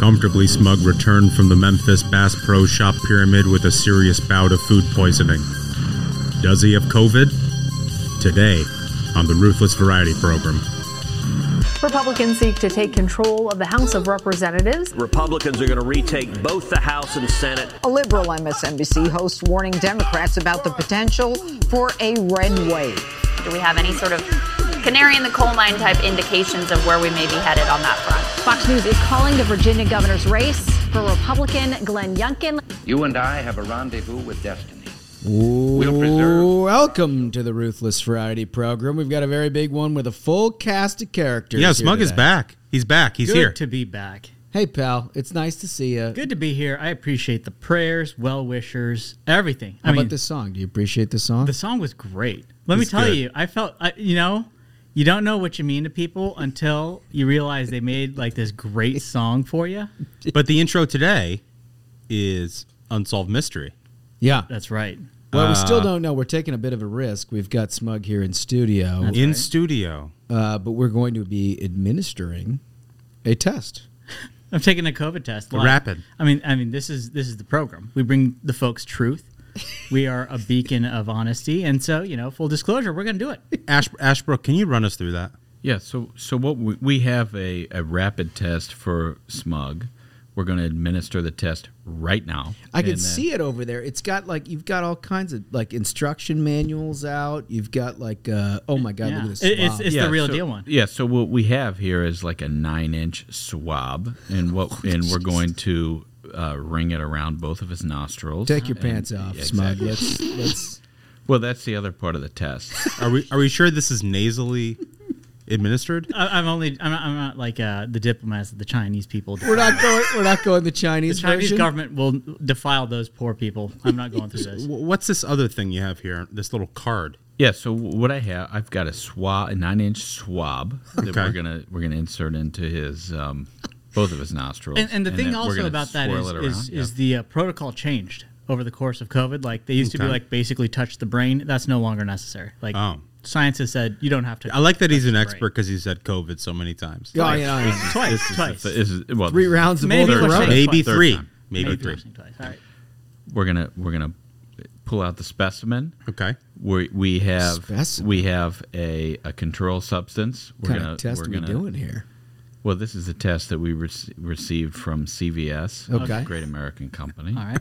Comfortably Smug returned from the Memphis Bass Pro Shop pyramid with a serious bout of food poisoning. Does he have COVID? Today on the Ruthless Variety Program. Republicans seek to take control of the House of Representatives. Republicans are going to retake both the House and Senate. A liberal MSNBC host warning Democrats about the potential for a red wave. Do we have any sort of canary in the coal mine type indications of where we may be headed on that front? Fox News is calling the Virginia governor's race for Republican Glenn Youngkin. You and I have a rendezvous with destiny. We'll. Welcome to the Ruthless Variety Program. We've got a very big one with a full cast of characters. Yeah, Smug is back. He's back. He's Good here. to be back. Hey, pal, it's nice to see you. Good to be here. I appreciate the prayers, well wishers, everything. How I mean, about this song? Do you appreciate the song? the song was great. Let me tell good. you, I felt, I, you know, you don't know what you mean to people until you realize they made like this great song for you. But the intro today is Unsolved Mystery. yeah. That's right. Well, we Uh, still don't know. We're taking a bit of a risk. We've got Smug here in studio, That's in right. studio. uh, but we're going to be administering a test. I'm taking a COVID test. live. Rapid. I mean, I mean, this is this is the program. We bring the folks truth. We are a beacon of honesty, and so you know, full disclosure, we're gonna do it. Ash, Ashbrook, can you run us through that? Yeah, so so what we, we have a, a rapid test for smug. We're going to administer the test right now. I can then- see it over there. It's got like you've got all kinds of like instruction manuals out. You've got like uh, oh my god, Yeah. look at this. It- it's- swab. it's- the real so- deal one. Yeah, so what we have here is like a nine inch swab, and what and we're going to uh, ring it around both of his nostrils. Take your And- pants off, yeah, Smug. exactly. Let's let's. Well, that's the other part of the test. Are we are we sure this is nasally administered? I, I'm only, I'm not, I'm not like uh, the diplomats that the Chinese people. We're not going. We're not going the The Chinese, Chinese version. government will defile those poor people. I'm not going through this. W- What's this other thing you have here? This little card. Yeah, so what I have, I've got a swab, a nine inch swab that Okay. we're gonna we're gonna insert into his um, both of his nostrils. And, and the thing also about that is, it is, is the uh, protocol changed over the course of COVID. Like they used to be Okay. like basically touch the brain. That's no longer necessary. Like Oh. science has said you don't have to. I like that he's touch an the expert because he's had COVID so many times. Oh, yeah, yeah. Twice, This is twice. the- this is- well, Three this is- rounds of Maybe old we're Corona. saying- Maybe Third three. time. Maybe Maybe three. we're twice. All right. We're gonna we're gonna pull out the specimen. Okay. We we have Specimen? we have a, a control substance. We're What kind gonna of test we're are we gonna doing here? Well. This is a test that we rec- received from CVS, Okay. a great American company, All right.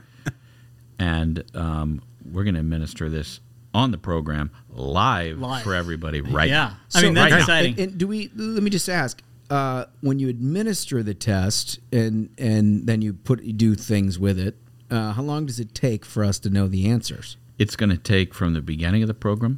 and um, we're gonna administer this on the program live, Live. for everybody right yeah. now. I mean that's right exciting. And, and do we? Let me just ask. Uh, when you administer the test and and then you put you do things with it, uh, how long does it take for us to know the answers? It's going to take from the beginning of the program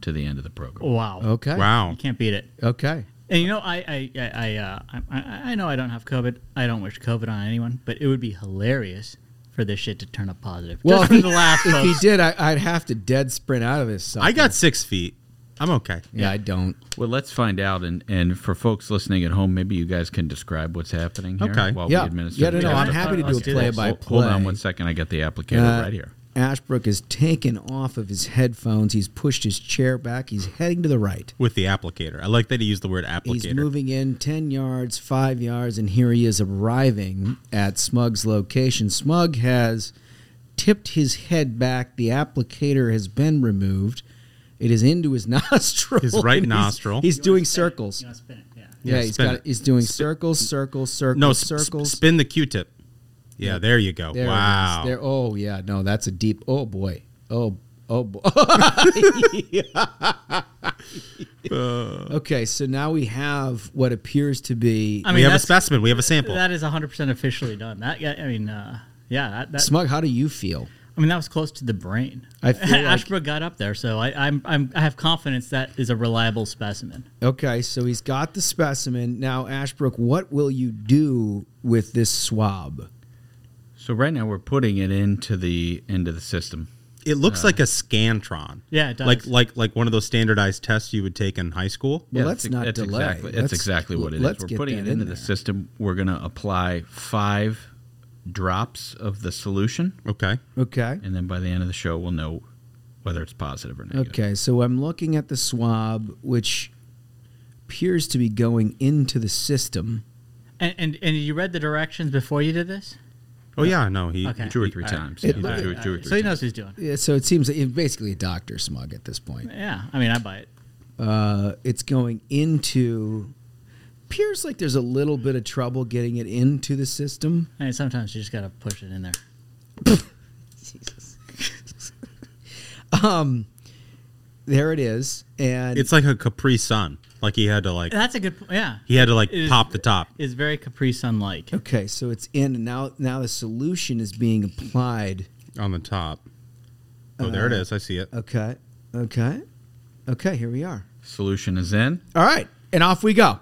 to the end of the program. wow. Okay. Wow. You can't beat it. Okay. And you know, I I I I, uh, I I I know I don't have COVID. I don't wish COVID on anyone, but it would be hilarious for this shit to turn up positive. Well, Just if for he, the laugh, if he did, I, I'd have to dead sprint out of this. Sucker. I got six feet. I'm okay. Yeah, I don't. Well, let's find out. And, and for folks listening at home, maybe you guys can describe what's happening here Okay. while Yeah. we administer Yeah, no, no. I'm happy to do a play this. by Hold, play. hold on one second. I got the applicator Uh, right here. Ashbrook is taken off of his headphones. He's pushed his chair back. He's heading to the right. With the applicator. I like that he used the word applicator. He's moving in 10 yards, 5 yards, and here he is arriving at Smug's location. Smug has tipped his head back. The applicator has been removed. It is into his nostril. His right and he's- nostril. He's, doing circles. You wanna spin it, yeah. Yeah, Yeah, he's got. it. He's doing circles, circles, circles, no, sp- circles. sp- spin the Q-tip. Yeah, there you go. There wow. There. Oh yeah. No, that's a deep. Oh boy. Oh. Oh boy. okay, so now we have what appears to be. I mean, we have a specimen. We have a sample. That is 100 percent officially done. That yeah, I mean, uh, yeah, that, that Smug, how do you feel? I mean that was close to the brain. I feel like- Ashbrook got up there, so I, I'm, I'm I have confidence that is a reliable specimen. Okay, so he's got the specimen. Now, Ashbrook, what will you do with this swab? So right now we're putting it into the into the system. it looks uh, like a scantron. Yeah, it does. Like like like one of those standardized tests you would take in high school. Well, Yeah, let's that's- not that's delay. Exactly, Let's- that's exactly what it is. let's We're get putting that it into in the there. system. We're going to apply five drops of the solution, Okay. Okay. and then by the end of the show, we'll know whether it's positive or negative. Okay, so I'm looking at the swab, which appears to be going into the system. And, and and you read the directions before you did this? Oh yeah, no, he Okay. Two or three All right. times. It- Two- it- two- two or three So he knows what he's doing. Yeah, so it seems like it's basically a doctor smug at this point. Yeah, I mean, I buy it. Uh, it's going into. Appears like there's a little bit of trouble getting it into the system. I mean, sometimes you just gotta push it in there. Um, there it is, and It's like a Capri Sun. Like he had to like That's a good. po- Yeah, he had to like It is- pop the top. It's very Capri Sun like. okay, so it's in, and now now the solution is being applied. on the top. Oh, there it Uh. I see it. Okay, okay, okay. Here we are. Solution is in. All right, and off we go.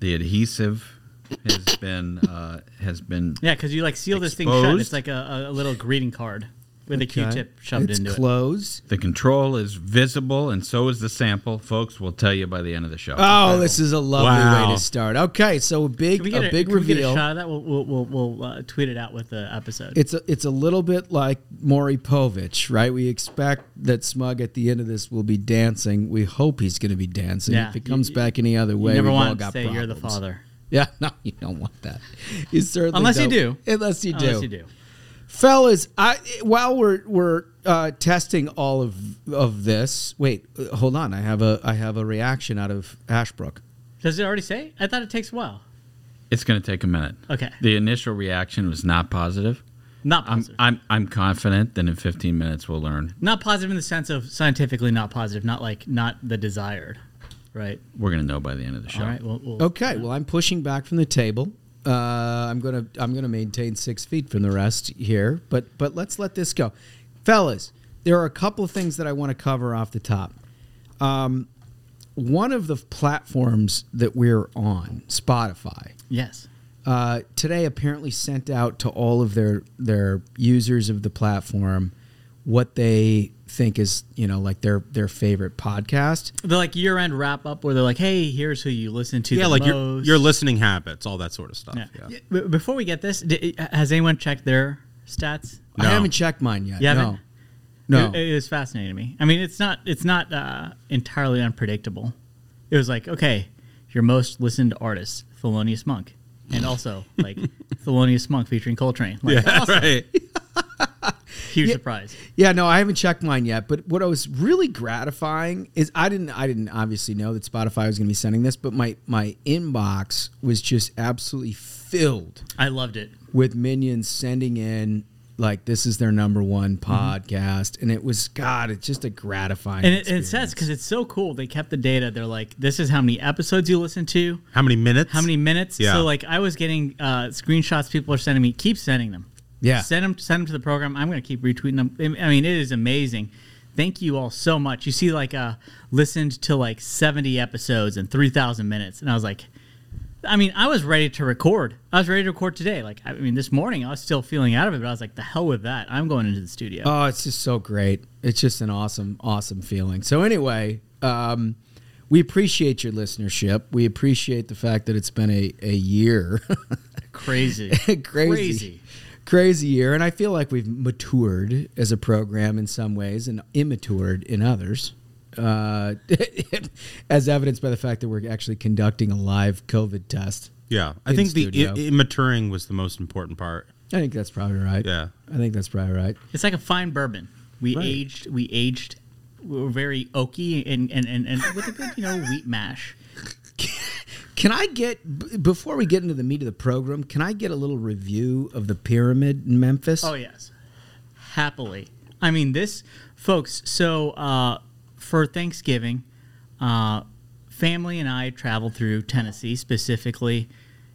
The adhesive has been uh, has been Yeah, because you like seal this thing shut. Exposed. It's like a, a little greeting card with a Okay. Q-tip shoved it's into it. closed. the control is visible, and so is the sample. Folks, we'll tell you by the end of the show. Oh, this is a lovely way to start. Okay, so a big Can we get a a, big can we get a reveal. shot of that? We'll we'll we'll, we'll uh, tweet it out with the episode. It's a, it's a little bit like Maury Povich, right? We expect that Smug at the end of this will be dancing. We hope he's going to be dancing. Yeah, if it you- comes back any other way, never we've all want to got say you're the father. Yeah, no, you don't want that. You certainly Unless you don't. do. Unless you do. Unless you do. Fellas. I while we're we're uh, testing all of of this. Wait, uh, hold on. I have a I have a reaction out of Ashbrook. Does it already say? I thought it takes a while. It's going to take a minute. Okay. The initial reaction was not positive. Not I'm, positive. I'm I'm confident that in 15 minutes we'll learn. not positive in the sense of scientifically not positive, not like not the desired, right? We're going to know by the end of the show. All right. Well, we'll Okay, well, I'm pushing back from the table. Uh, I'm gonna I'm gonna maintain six feet from the rest here, but but let's let this go, fellas. There are a couple of things that I want to cover off the top. Um, one of the platforms that we're on, Spotify, yes. uh, today apparently sent out to all of their their users of the platform what they think is you know like their their favorite podcast. The like year end wrap up where they're like, "Hey, here's who you listen to." Yeah, the like your most. your listening habits, all that sort of stuff. Yeah. Yeah. B- Before we get this, di- has anyone checked their stats? I haven't checked mine yet. You haven't? No, no. It, it was fascinating to me. I mean, it's not it's not uh, entirely unpredictable. It was like, okay, your most listened artist, Thelonious Monk, and also like Thelonious Monk featuring Coltrane. Like, Yeah, awesome. right. Huge surprise. Yeah, no, I haven't checked mine yet. But what I was really gratifying is I didn't I didn't obviously know that Spotify was going to be sending this, but my my inbox was just absolutely filled I loved it. with minions sending in like this is their number one podcast, and it was God, it's just a gratifying. And it, it says because it's so cool. They kept the data. They're like, this is how many episodes you listen to, How many minutes? how many minutes. Yeah. So like, I was getting uh, screenshots. People are sending me. Keep sending them. Yeah. Send them. Send them to the program. I'm going to keep retweeting them. I mean, it is amazing. Thank you all so much. You see, like, uh, listened to like 70 episodes and 3,000 minutes, and I was like, I mean, I was ready to record. I was ready to record today. Like, I mean, this morning I was still feeling out of it, but I was like, the hell with that. I'm going into the studio. Oh, it's just so great. It's just an awesome, awesome feeling. So anyway, um, we appreciate your listenership. We appreciate the fact that it's been a, a year. Crazy. crazy, Crazy. Crazy year. And I feel like we've matured as a program in some ways and immatured in others. Uh, as evidenced by the fact that we're actually conducting a live COVID test. Yeah, I in think the studio. I- immaturing was the most important part. I think that's probably right. Yeah. I think that's probably right. It's like a fine bourbon. We Right. aged. We aged. We were very oaky and and, and, and with a good you know wheat mash. Can I get before we get into the meat of the program? Can I get a little review of the pyramid in Memphis? Oh yes, happily. I mean this, folks. So uh, for Thanksgiving, uh, family and I traveled through Tennessee, specifically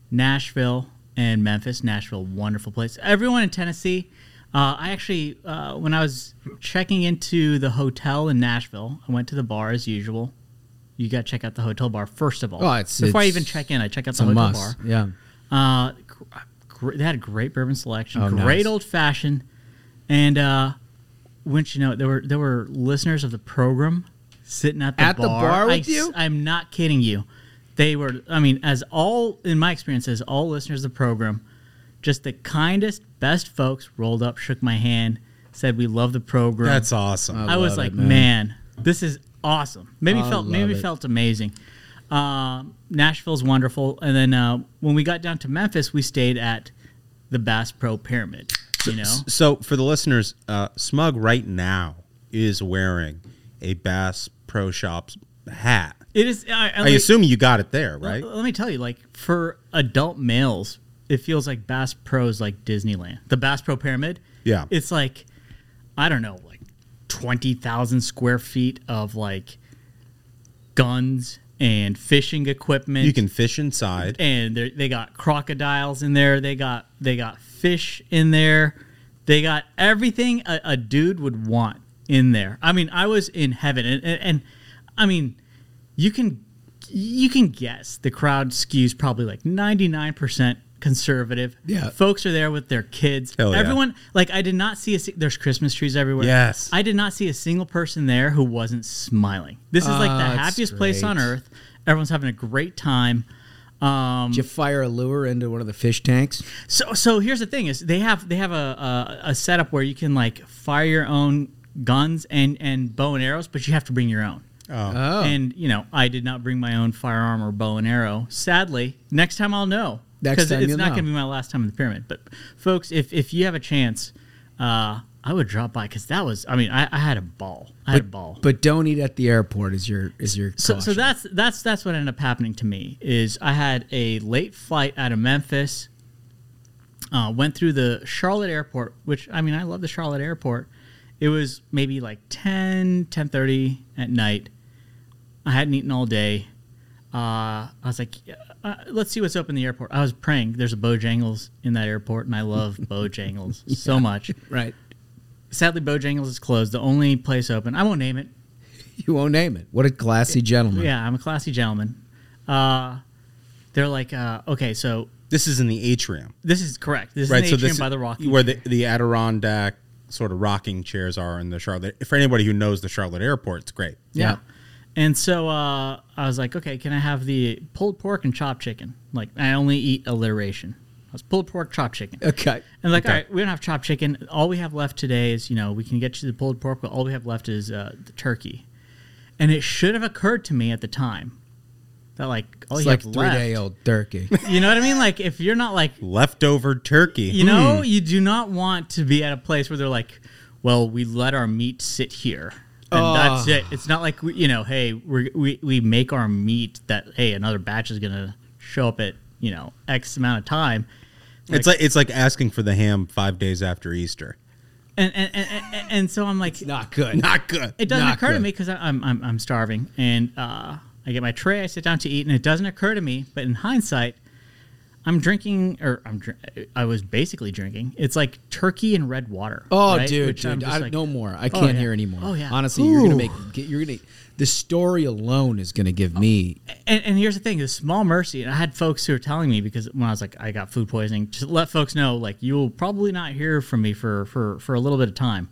Nashville and Memphis. Nashville, wonderful place. Everyone in Tennessee. Uh, I actually, uh, when I was checking into the hotel in Nashville, I went to the bar as usual. You got to check out the hotel bar first of all. Oh, it's- before I even check in. I check out the hotel must. bar. Yeah. Uh, gr- they had a great bourbon selection, Oh, great nice. old fashioned, and uh, wouldn't you know it, there were there were listeners of the program sitting at the At the bar. bar with I you? I'm not kidding you. They were. I mean, as all in my experience, as all listeners of the program, just the kindest, best folks rolled up, shook my hand, said we love the program. That's awesome. I was like, it, man. man. this is awesome. Maybe I felt maybe it. felt amazing. Uh, Nashville's wonderful, and then uh, when we got down to Memphis, we stayed at the Bass Pro Pyramid. You know, So for the listeners, uh, Smug right now is wearing a Bass Pro Shops hat. it is. I, I assume you got it there, right? Let me tell you, like for adult males, it feels like Bass Pro is like Disneyland. The Bass Pro Pyramid. Yeah. It's like, I don't know, like twenty thousand square feet of like guns and fishing equipment. You can fish inside. and they got crocodiles in there. They got they got fish in there. They got everything a, a dude would want in there. I mean, I was in heaven, and, and, and I mean, you can you can guess the crowd skews probably like ninety nine percent conservative. Yeah. folks are there with their kids. Hell yeah. Everyone like I did not see a there's Christmas trees everywhere. Yes. I did not see a single person there who wasn't smiling. This is like the Ah, happiest place on earth. Everyone's having a great time. Um, Did you fire a lure into one of the fish tanks? so so here's the thing is they have they have a, a a setup where you can like fire your own guns and and bow and arrows, but you have to bring your own. Oh. And you know, I did not bring my own firearm or bow and arrow. Sadly, next time I'll know. Next because it's not going to be my last time in the pyramid. But folks, if if you have a chance, uh, I would drop by because that was. I mean, I, I had a ball. I had a ball. But don't eat at the airport. Is your is your So, so that's that's that's what ended up happening to me is I had a late flight out of Memphis. Uh, went through the Charlotte airport, which I mean I love the Charlotte airport. It was maybe like 10, 10.30 at night. I hadn't eaten all day. Uh, I was like, uh, let's see what's open in the airport. I was praying. There's a Bojangles in that airport, and I love Bojangles so much. right. Sadly, Bojangles is closed. The only place open. I won't name it. You won't name it. What a classy gentleman. Yeah, I'm a classy gentleman. Uh, they're like, uh, okay, so This is in the atrium, this is correct. This right? is So the atrium this by is the Rocky. where the the Adirondack sort of rocking chairs are in the Charlotte. For anybody who knows the Charlotte airport, it's great. yeah. And so uh, I was like, okay, can I have the pulled pork and chopped chicken? Like, I only eat alliteration. I was pulled pork, chopped chicken. Okay. And like, Okay. all right, we don't have chopped chicken. All we have left today is, you know, we can get you the pulled pork, but all we have left is uh, the turkey. And it should have occurred to me at the time that like all It's you like have three left. day old turkey. You know what I mean? Like if you're not like Leftover turkey. You know, you do not want to be at a place where they're like, "Well, we let our meat sit here, and that's it." It's not like we, you know, hey, we're, we we make our meat that hey, another batch is gonna show up at you know X amount of time. it's like it's like asking for the ham five days after Easter. And and and, and, and so I'm like, Not good. Not good. it doesn't not occur to me because I'm, I'm I'm starving, and uh, I get my tray, I sit down to eat, and it doesn't occur to me. But in hindsight, I'm drinking, or I'm dr- I was basically drinking. It's like turkey and red water. Oh, right? dude, Which dude, I, like- no more. I Oh, can't yeah. hear anymore. Oh yeah. Honestly, you're gonna make. You're gonna. The story alone is gonna give me. and, and here's the thing: the small mercy. And I had folks who were telling me because when I was like, I got food poisoning. Just let folks know, like, you will probably not hear from me for for for a little bit of time.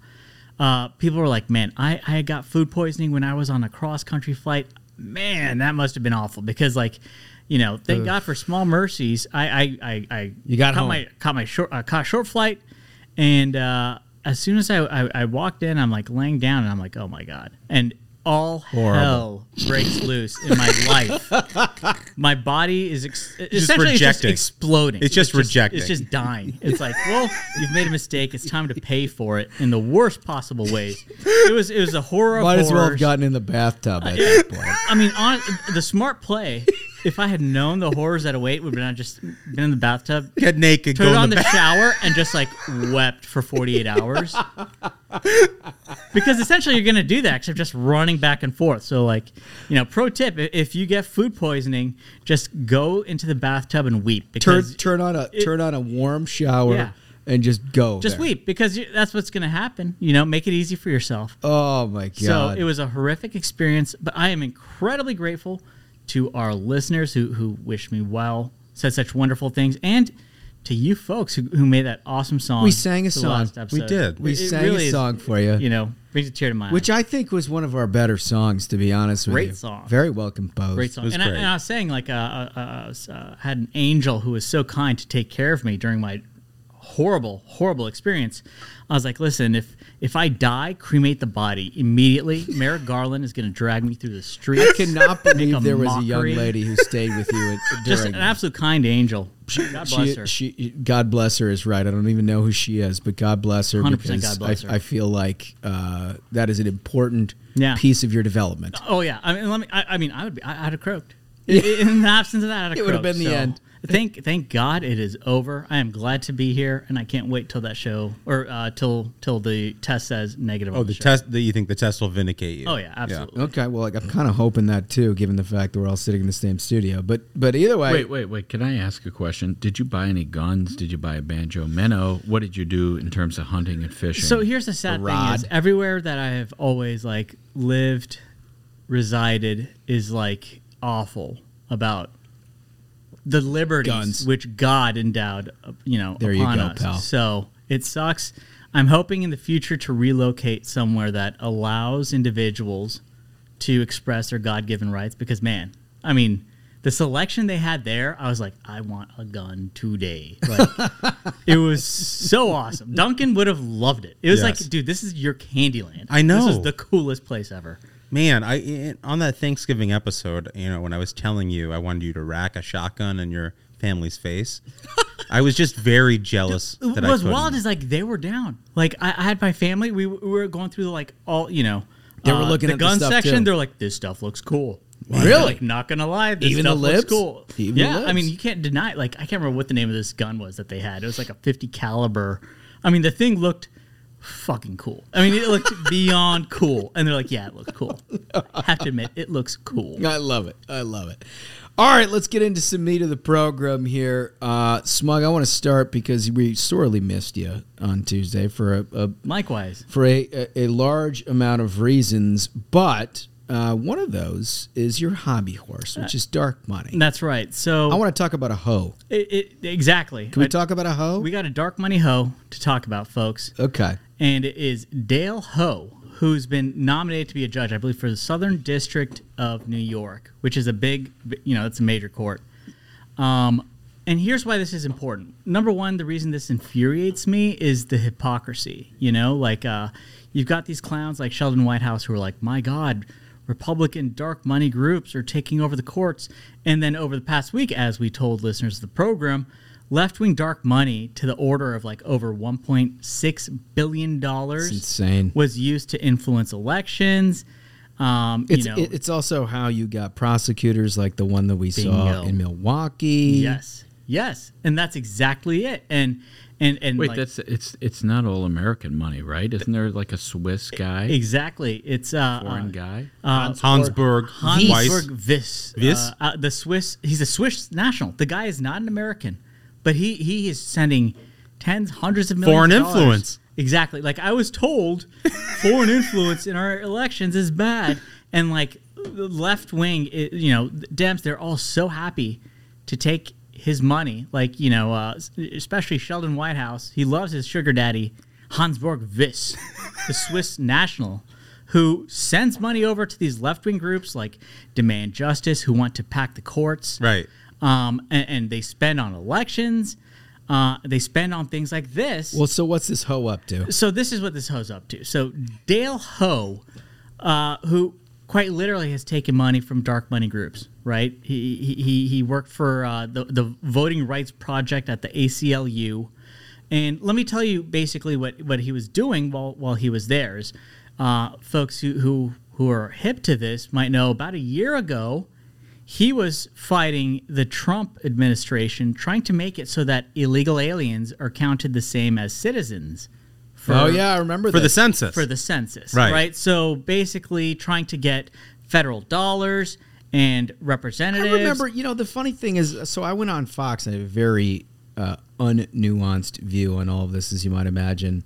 Uh, people were like, "Man, I I got food poisoning when I was on a cross country flight. Man, that must have been awful." Because like, you know, thank God for small mercies. I I I, I You got caught home. my caught my short uh, caught short flight, and uh, as soon as I, I I walked in, I'm like laying down, and I'm like, oh my god, and all hell breaks loose in my life. my body is ex- essentially it's just exploding. It's just rejecting. It's just dying. It's like, well, you've made a mistake. It's time to pay for it in the worst possible ways. It was it was a horror. Might as well have gotten in the bathtub at that point. I mean, on the smart play. If I had known the horrors that await, would have just been in the bathtub, Get naked, turn go in on the the, shower, and just like wept for 48 hours. because essentially you're going to do that, except just running back and forth. So, like, you know, pro tip: if you get food poisoning, just go into the bathtub and weep. Turn turn on a it- turn on a warm shower Yeah. and just go. just there. weep because you, that's what's going to happen. You know, make it easy for yourself. Oh my god! So it was a horrific experience, but I am incredibly grateful to our listeners who who wish me well, said such wonderful things, and to you folks who, who made that awesome song. We sang a song. We did. We It- it sang really a is, song for you, You know, brings a tear to my which. I think was one of our better songs. To be honest with Great you, song. very well composed. Great song. was And I, and I was saying, like, uh, uh, uh, uh, had an angel who was so kind to take care of me during my horrible, horrible experience. I was like, listen, if if I die, cremate the body immediately. Merrick Garland is going to drag me through the streets. I cannot believe a there was a young lady who stayed with you at, Just an absolute kind angel. God bless she, her. she, God bless her is right. I don't even know who she is, but God bless her 100% because God bless I, her. I feel like uh, that is an important Yeah. piece of your development. Oh yeah, I mean, let me. I, I mean, I would be. I, I'd have croaked. In the absence of that, I'd have It would have been the So, end. Thank, thank God it is over. I am glad to be here, and I can't wait till that show or uh, till till the test says negative. Oh, on the show. test. The, you think the test will vindicate you? Oh yeah, absolutely. Okay, well, like I'm kind of hoping that too, given the fact that we're all sitting in the same studio. But but either way, Wait, wait, wait. Can I ask a question? Did you buy any guns? Did you buy a banjo Menno? What did you do in terms of hunting and fishing? So here's the sad thing: is everywhere that I have always like lived, resided is like awful about the liberties Guns. which God endowed, uh, you know, There you upon go, us. pal. So it sucks. I'm hoping in the future to relocate somewhere that allows individuals to express their God-given rights. Because man, I mean, the selection they had there, I was like, I want a gun today. Like, it was so awesome. Duncan would have loved it. It was Yes. like, dude, this is your Candyland. I know. This is the coolest place ever. Man, I on that Thanksgiving episode, you know, when I was telling you I wanted you to rack a shotgun in your family's face, I was just very jealous What that I was wild is like they were down. Like I, I had my family. We, we were going through like all you know. They were uh, looking the at the gun stuff, section. too. They're like, this stuff looks cool. Really? Like, not gonna lie, this Even the stuff looks cool. Even yeah, I mean, you can't deny. it. Like I can't remember what the name of this gun was that they had. It was like a 50 caliber. I mean, the thing looked fucking cool. I mean, it looked beyond cool. And they're like, yeah, it looks cool. I have to admit, it looks cool. I love it. I love it. All right, let's get into some meat of the program here. Uh, Smug, I want to start because we sorely missed you on Tuesday for a, a Likewise. for a, a, a large amount of reasons, but uh, one of those is your hobby horse, which is dark money. That's right. So I want to talk about a hoe. it, it, exactly. Can we I- talk about a hoe? We got a dark money hoe to talk about, folks. okay. And it is Dale Ho, who's been nominated to be a judge, I believe, for the Southern District of New York, which is a big, you know, it's a major court. Um, and here's why this is important. Number one, the reason this infuriates me is the hypocrisy. You know, like uh, you've got these clowns like Sheldon Whitehouse who are like, my God, Republican dark money groups are taking over the courts. And then over the past week, as we told listeners of the program, left wing dark money to the order of like over $1.6 billion It's insane. was used to influence elections. Um, It's, you know, it's also how you got prosecutors like the one that we saw in Milwaukee. yes, yes, and that's exactly it. And and and Wait, like, that's it's it's not all American money, right? Isn't there like a Swiss guy, exactly it's uh, foreign uh, guy? uh, Hansburg, Weiss. Hansburg Viss. Viss? Uh, uh, the Swiss. He's a Swiss national. The guy is not an American, but he he is sending tens, hundreds of millions. Foreign of dollars. influence. Exactly. Like I was told, foreign influence in our elections is bad, and like the left wing, you know, Dems, they're all so happy to take his money. Like you know, uh, especially Sheldon Whitehouse. He loves his sugar daddy, Hansburg Viss, the Swiss national who sends money over to these left wing groups like Demand Justice, who want to pack the courts. Right. Um, and, and they spend on elections. Uh, they spend on things like this. Well, so what's this hoe up to? so this is what this hoe's up to. So Dale Ho, uh, who quite literally has taken money from dark money groups, right? He he, he- he worked for uh, the the Voting Rights Project at the ACLU, and let me tell you basically what what he was doing while while he was there. Is uh, folks who who who are hip to this might know about a year ago he was fighting the Trump administration, trying to make it so that illegal aliens are counted the same as citizens. For, oh yeah, I remember For the census. for the census, Right. right? So basically, trying to get federal dollars and I representatives. remember, you know, the funny thing is, so I went on Fox and a very uh, unnuanced view on all of this, as you might imagine.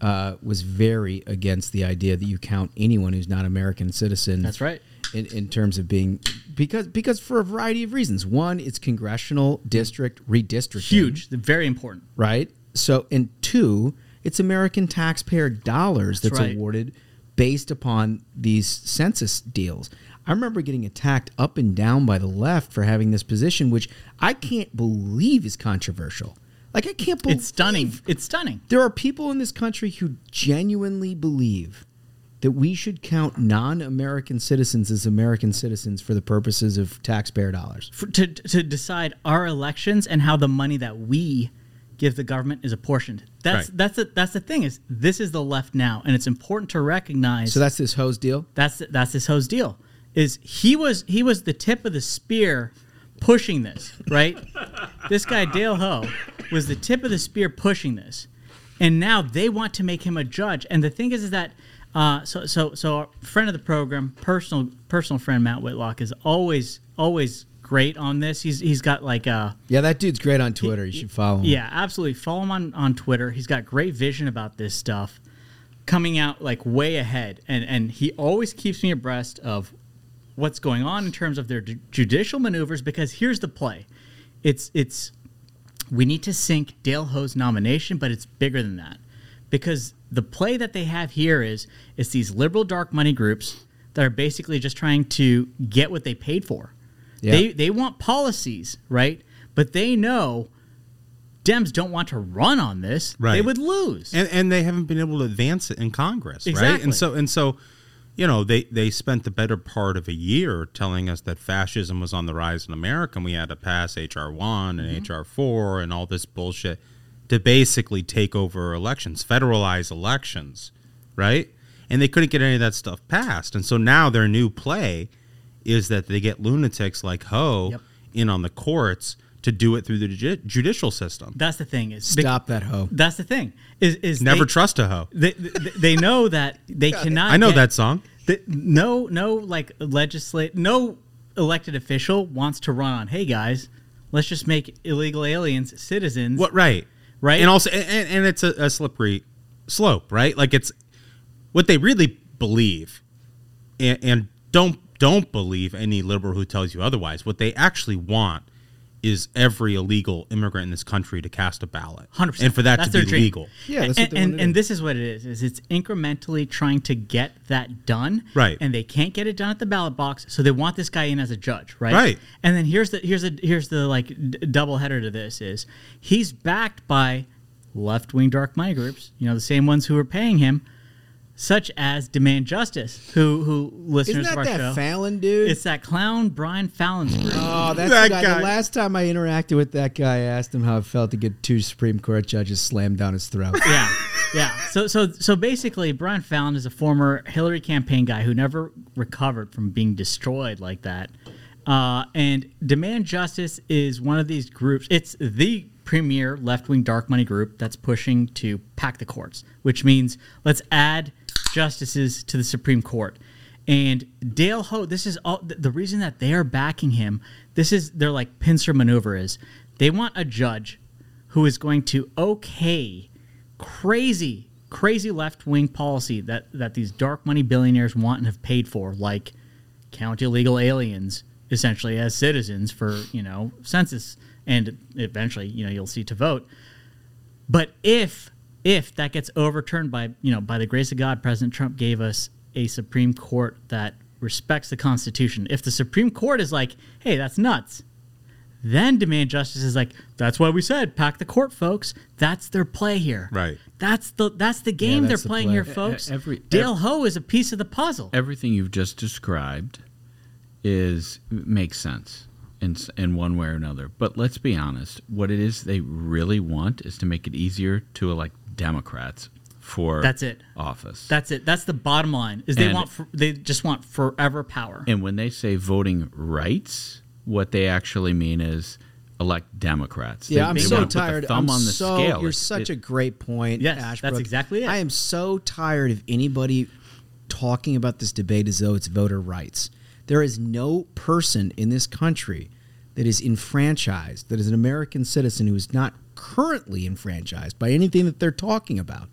Uh, was very against the idea that you count anyone who's not American citizen. That's right. In, in terms of being because because for a variety of reasons. One, it's congressional district redistricting. huge, very important. right? So, and two, it's American taxpayer dollars that's, That's right. awarded based upon these census deals. I remember getting attacked up and down by the left for having this position, which I can't believe is controversial. Like I can't believe It's stunning. It's stunning. There are people in this country who genuinely believe that we should count non-American citizens as American citizens for the purposes of taxpayer dollars. For, to to decide our elections and how the money that we give the government is apportioned. That's Right. that's the that's the thing is this is the left now, and it's important to recognize. So that's this hose deal. That's that's this hose deal. Is he was he was the tip of the spear pushing this, right? this guy Dale Ho was the tip of the spear pushing this. And now they want to make him a judge. And the thing is is that uh, so so so a friend of the program, personal personal friend Matt Whitlock is always always great on this. He's he's got like uh Yeah, that dude's great on Twitter. You should follow him. yeah, absolutely. Follow him on, on Twitter. He's got great vision about this stuff, coming out like way ahead, and and he always keeps me abreast of what's going on in terms of their ju- judicial maneuvers. Because here's the play, it's it's we need to sink Dale Ho's nomination, but it's bigger than that, because the play that they have here is it's these liberal dark money groups that are basically just trying to get what they paid for. Yeah. They they want policies, right? But they know Dems don't want to run on this. They would lose. and and they haven't been able to advance it in Congress, right? And so and so, you know, they they spent the better part of a year telling us that fascism was on the rise in America, and we had to pass HR one and Mm-hmm. HR four and all this bullshit to basically take over elections, federalize elections, right? And they couldn't get any of that stuff passed, and so now their new play is that they get lunatics like Ho Yep. in on the courts to do it through the ju- judicial system. That's the thing is Stop that hoe. That's the thing is is Never they, trust a hoe. They, they, they know that they cannot. I know get- that song. that no no like legislate no elected official wants to run on. Hey guys, let's just make illegal aliens citizens. What right, Right? and also and, and it's a, a slippery slope, right? Like it's what they really believe, and, and don't don't believe any liberal who tells you otherwise. What they actually want is every illegal immigrant in this country to cast a ballot, 100%. and for that That's to be dream. legal. Yeah, that's and, what they and, and this is what it is: is it's incrementally trying to get that done, Right. And they can't get it done at the ballot box, so they want this guy in as a judge, right? Right. And then here's the here's the here's the like d- double header to this is he's backed by left wing dark money groups, you know, the same ones who are paying him, such as Demand Justice, who who listeners Isn't of that our that show. Fallon dude? It's that clown Brian Fallon's group. Oh, that's That the guy. guy. The last time I interacted with that guy, I asked him how it felt to get two Supreme Court judges slammed down his throat. yeah, yeah. So, so, so basically, Brian Fallon is a former Hillary campaign guy who never recovered from being destroyed like that. Uh, and Demand Justice is one of these groups. It's the premier left wing dark money group that's pushing to pack the courts, which means let's add justices to the Supreme Court. And Dale Ho, this is all the reason that they are backing him. This is their like pincer maneuver is they want a judge who is going to okay crazy, crazy left wing policy that that these dark money billionaires want and have paid for, like count illegal aliens essentially as citizens for you know census and eventually you know you'll see to vote. But if if that gets overturned by you know by the grace of God, President Trump gave us a Supreme Court that respects the Constitution. If the Supreme Court is like, hey, that's nuts, then demand justice is like, that's why we said pack the court, folks. That's their play here. Right. That's the that's the game that's they're playing play. here, E- folks. every- Dale Ho is a piece of the puzzle. Everything you've just described is makes sense in in one way or another. But let's be honest, what it is they really want is to make it easier to elect Democrats for That's it. office. That's it. That's the bottom line. Is they And- want for, they just want forever power. And when they say voting rights, what they actually mean is elect Democrats. Yeah, They- I'm they so wanna the tired. thumb I'm on the so, scale. You're It- such it- a great point. Yes, Ashbrook. that's exactly it. I am so tired of anybody talking about this debate as though it's voter rights. There is no person in this country that is enfranchised, that is an American citizen who is not currently enfranchised by anything that they're talking about.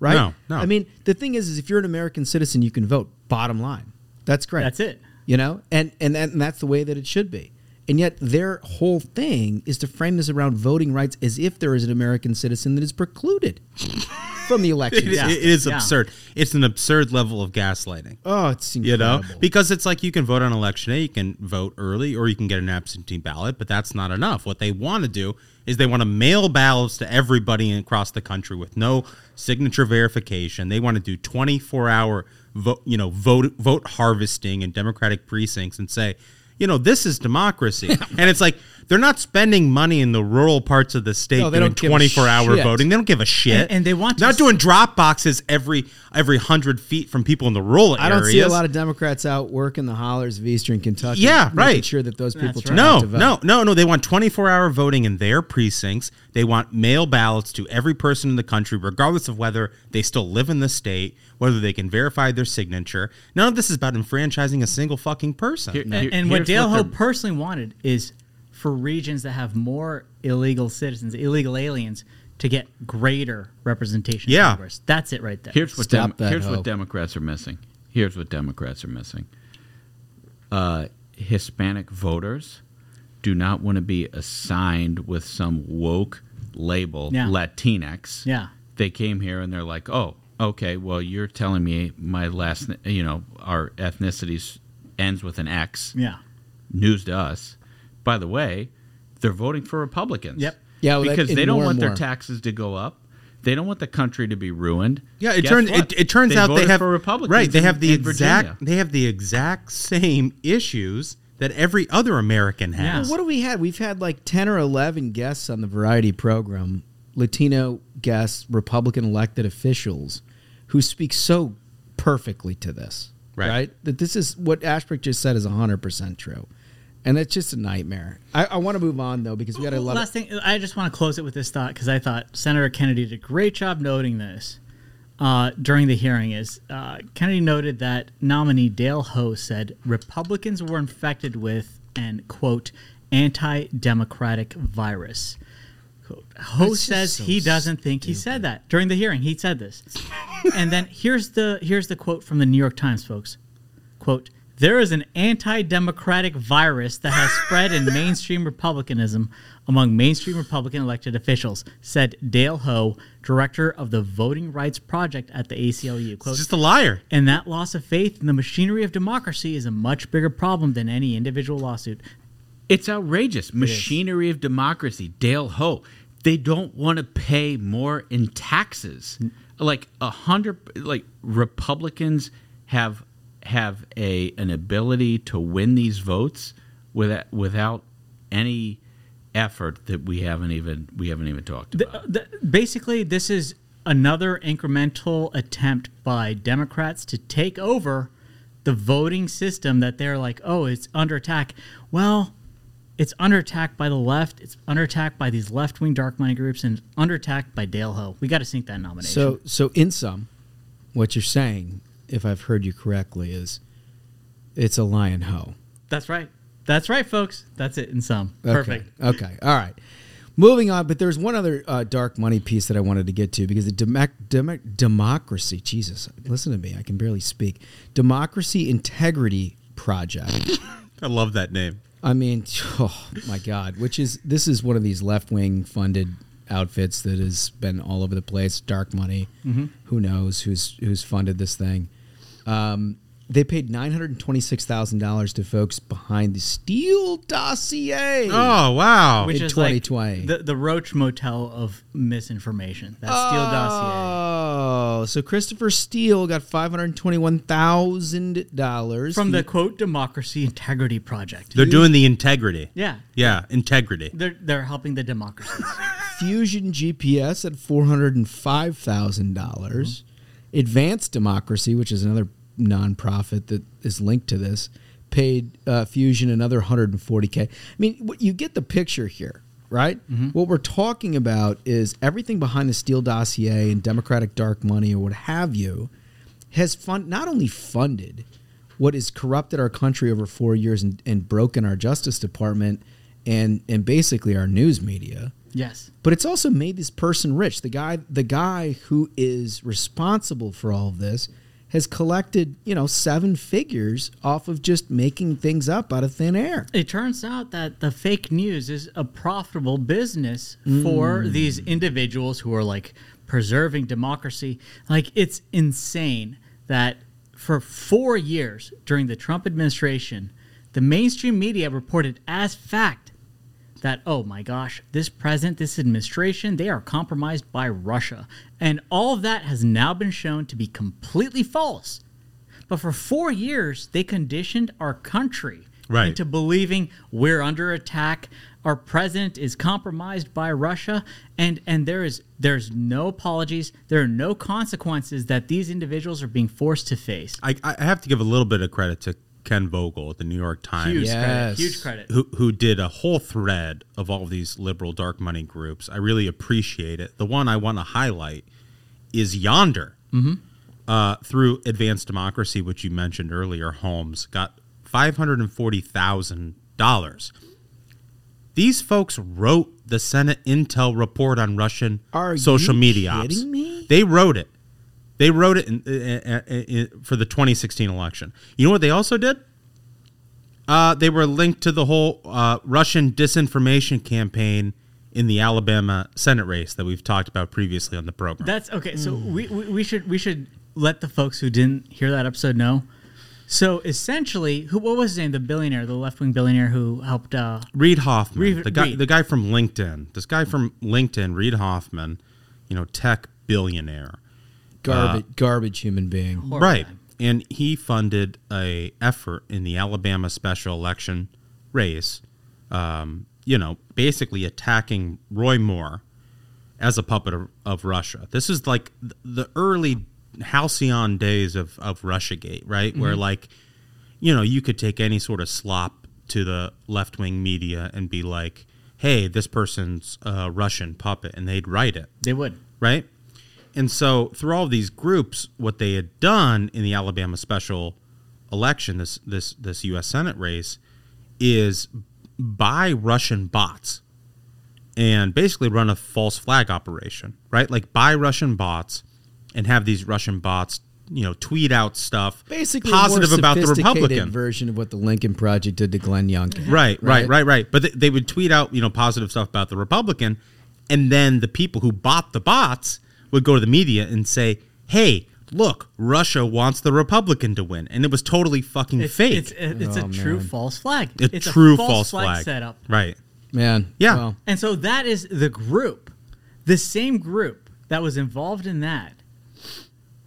Right? No, no. I mean, the thing is, is if you're an American citizen, you can vote. Bottom line, that's great. That's it. You know, and and, that, and that's the way that it should be. And yet, their whole thing is to frame this around voting rights as if there is an American citizen that is precluded. from the election. It, it is Yeah. absurd. It's an absurd level of gaslighting. Oh, it's You incredible. know, because it's like you can vote on election day, you can vote early, or you can get an absentee ballot, but that's not enough. What they want to do is they want to mail ballots to everybody across the country with no signature verification. They want to do 24 hour vote, you know, vote vote harvesting in Democratic precincts and say, you know, this is democracy. and it's like they're not spending money in the rural parts of the state No, they doing don't 24 hour shit. voting. They don't give a shit. And- and they want to not s- doing drop boxes every every hundred feet from people in the rural areas. I areas. don't see a lot of Democrats out working the hollers of Eastern Kentucky. Yeah, making right. Sure that those people That's turn right. out no, to vote. no, no, no. They want 24 hour voting in their precincts. They want mail ballots to every person in the country, regardless of whether they still live in the state, whether they can verify their signature. None of this is about enfranchising a single fucking person. Here- And, and what Dale Ho they're- personally wanted is for regions that have more illegal citizens, illegal aliens, to get greater representation. in Yeah. Congress. that's it right there. Here's what Stop Dem- that here's hope. what Democrats are missing. Here's what Democrats are missing. Uh, Hispanic voters do not want to be assigned with some woke label, Yeah. Latinx. Yeah. They came here and they're like, "Oh, okay. Well, you're telling me my last, you know, our ethnicity ends with an X. yeah, News to us. By the way, they're voting for Republicans. Yep. Yeah, well, because and they don't want their taxes to go up. They don't want the country to be ruined. Yeah, it Guess turns it, it turns out they have for Republicans. right. They in- have the exact Virginia. they have the exact same issues that every other American has. What do we had? We've had like ten or eleven guests on the variety program, Latino guests, Republican elected officials, who speak so perfectly to this. Right. Right. That this is what Ashbrook just said is hundred percent true, and it's just a nightmare. I, I want to move on though because we got a lot. Last Of, thing, I just want to close it with this thought because I thought Senator Kennedy did a great job noting this uh, during the hearing. Is uh, Kennedy noted that nominee Dale Ho said Republicans were infected with an quote anti-democratic virus. Quote, Ho That's says so he doesn't think he said that during the hearing. He said this, and then here's the here's the quote from the New York Times, folks. Quote, there is an anti democratic virus that has spread in mainstream Republicanism among mainstream Republican elected officials, said Dale Ho, director of the Voting Rights Project at the ACLU. Quote, It's just a liar. and that loss of faith in the machinery of democracy is a much bigger problem than any individual lawsuit. It's outrageous. Machinery of democracy. Dale Ho. They don't want to pay more in taxes. Like a hundred. Like Republicans have have a an ability to win these votes without without any effort that we haven't even we haven't even talked The- about. the- basically, this is another incremental attempt by Democrats to take over the voting system that they're like, oh, it's under attack. Well, it's under attack by the left. It's under attack by these left wing dark money groups and under attack by Dale Ho. We got to sink that nomination. so so in sum, what you're saying, if I've heard you correctly, is it's a lion ho. that's right. That's right, folks. That's it in sum. Okay. Perfect. Okay. All right. Moving on, but there's one other uh, dark money piece that I wanted to get to because the democ- democ- democracy, Jesus, listen to me, I can barely speak. Democracy Integrity Project. I love that name. I mean, oh my God, which is this is one of these left wing funded outfits that has been all over the place. Dark money. Who knows who's who's funded this thing? Um, they paid nine hundred and twenty six thousand dollars to folks behind the Steele dossier. Oh wow! Which In is 2020. like the, the Roach Motel of misinformation. That Steele dossier. Oh, so Christopher Steele got five hundred twenty-one thousand dollars From the quote Democracy Integrity Project. They're doing the integrity. Yeah. Yeah, integrity. They're they're helping the democracies. Fusion GPS at four hundred and five thousand dollars. Advanced Democracy, which is another nonprofit that is linked to this, paid uh, Fusion another hundred and forty k. I mean, you get the picture here, right? What we're talking about is everything behind the Steele dossier and Democratic dark money or what have you has fund not only funded what has corrupted our country over four years and, and broken our Justice Department and and basically our news media yes. but it's also made this person rich. The guy, the guy who is responsible for all of this, has collected you know seven figures off of just making things up out of thin air. It turns out that the fake news is a profitable business for Mm. these individuals who are like preserving democracy. Like it's insane that for four years during the Trump administration, the mainstream media reported as fact that oh my gosh, this president, this administration, they are compromised by Russia, and all of that has now been shown to be completely false. But for four years, they conditioned our country Right. into believing we're under attack. Our president is compromised by Russia, and and there is there's no apologies. There are no consequences that these individuals are being forced to face. I, I have to give a little bit of credit to Ken Vogel at the New York Times. Huge credit. Huge credit. who who did a whole thread of all of these liberal dark money groups. I really appreciate it. The one I want to highlight is Yonder. Uh, through Advanced Democracy, which you mentioned earlier, Holmes got five hundred and forty thousand dollars. These folks wrote the Senate intel report on Russian Are social media ops. me? They wrote it. They wrote it in, uh, uh, uh, for the 2016 election. You know what they also did? Uh, they were linked to the whole uh, Russian disinformation campaign in the Alabama Senate race that we've talked about previously on the program. That's okay. So we, we we should we should let the folks who didn't hear that episode know. So essentially, who what was his name? The billionaire, the left wing billionaire who helped. Uh, Reid Hoffman, Reid- the guy, Reid. the guy from LinkedIn, this guy from LinkedIn, Reid Hoffman, you know, tech billionaire, Garbage, garbage human being. horrible right? guy. And he funded a effort in the Alabama special election race, um, you know, basically attacking Roy Moore as a puppet of, of Russia. This is like the early halcyon days of of RussiaGate, right? Where like, you know, you could take any sort of slop to the left wing media and be like, "Hey, this person's a Russian puppet," and they'd write it They would. right? And so through all of these groups, what they had done in the Alabama special election, this this this U.S. Senate race, is buy Russian bots and basically run a false flag operation, right? Like buy Russian bots and have these Russian bots, you know, tweet out stuff Basically, positive about the Republican. version of what the Lincoln Project did to Glenn Youngkin. Right, right, right, right. But they, they would tweet out, you know, positive stuff about the Republican, and then the people who bought the bots would go to the media and say, "Hey, look, Russia wants the Republican to win," and it was totally fucking It's, fake. It's, it's a Oh, true man. false flag. a it's true a false, false flag, flag setup. Right. Man. Yeah. Well, And so that is the group, the same group that was involved in that,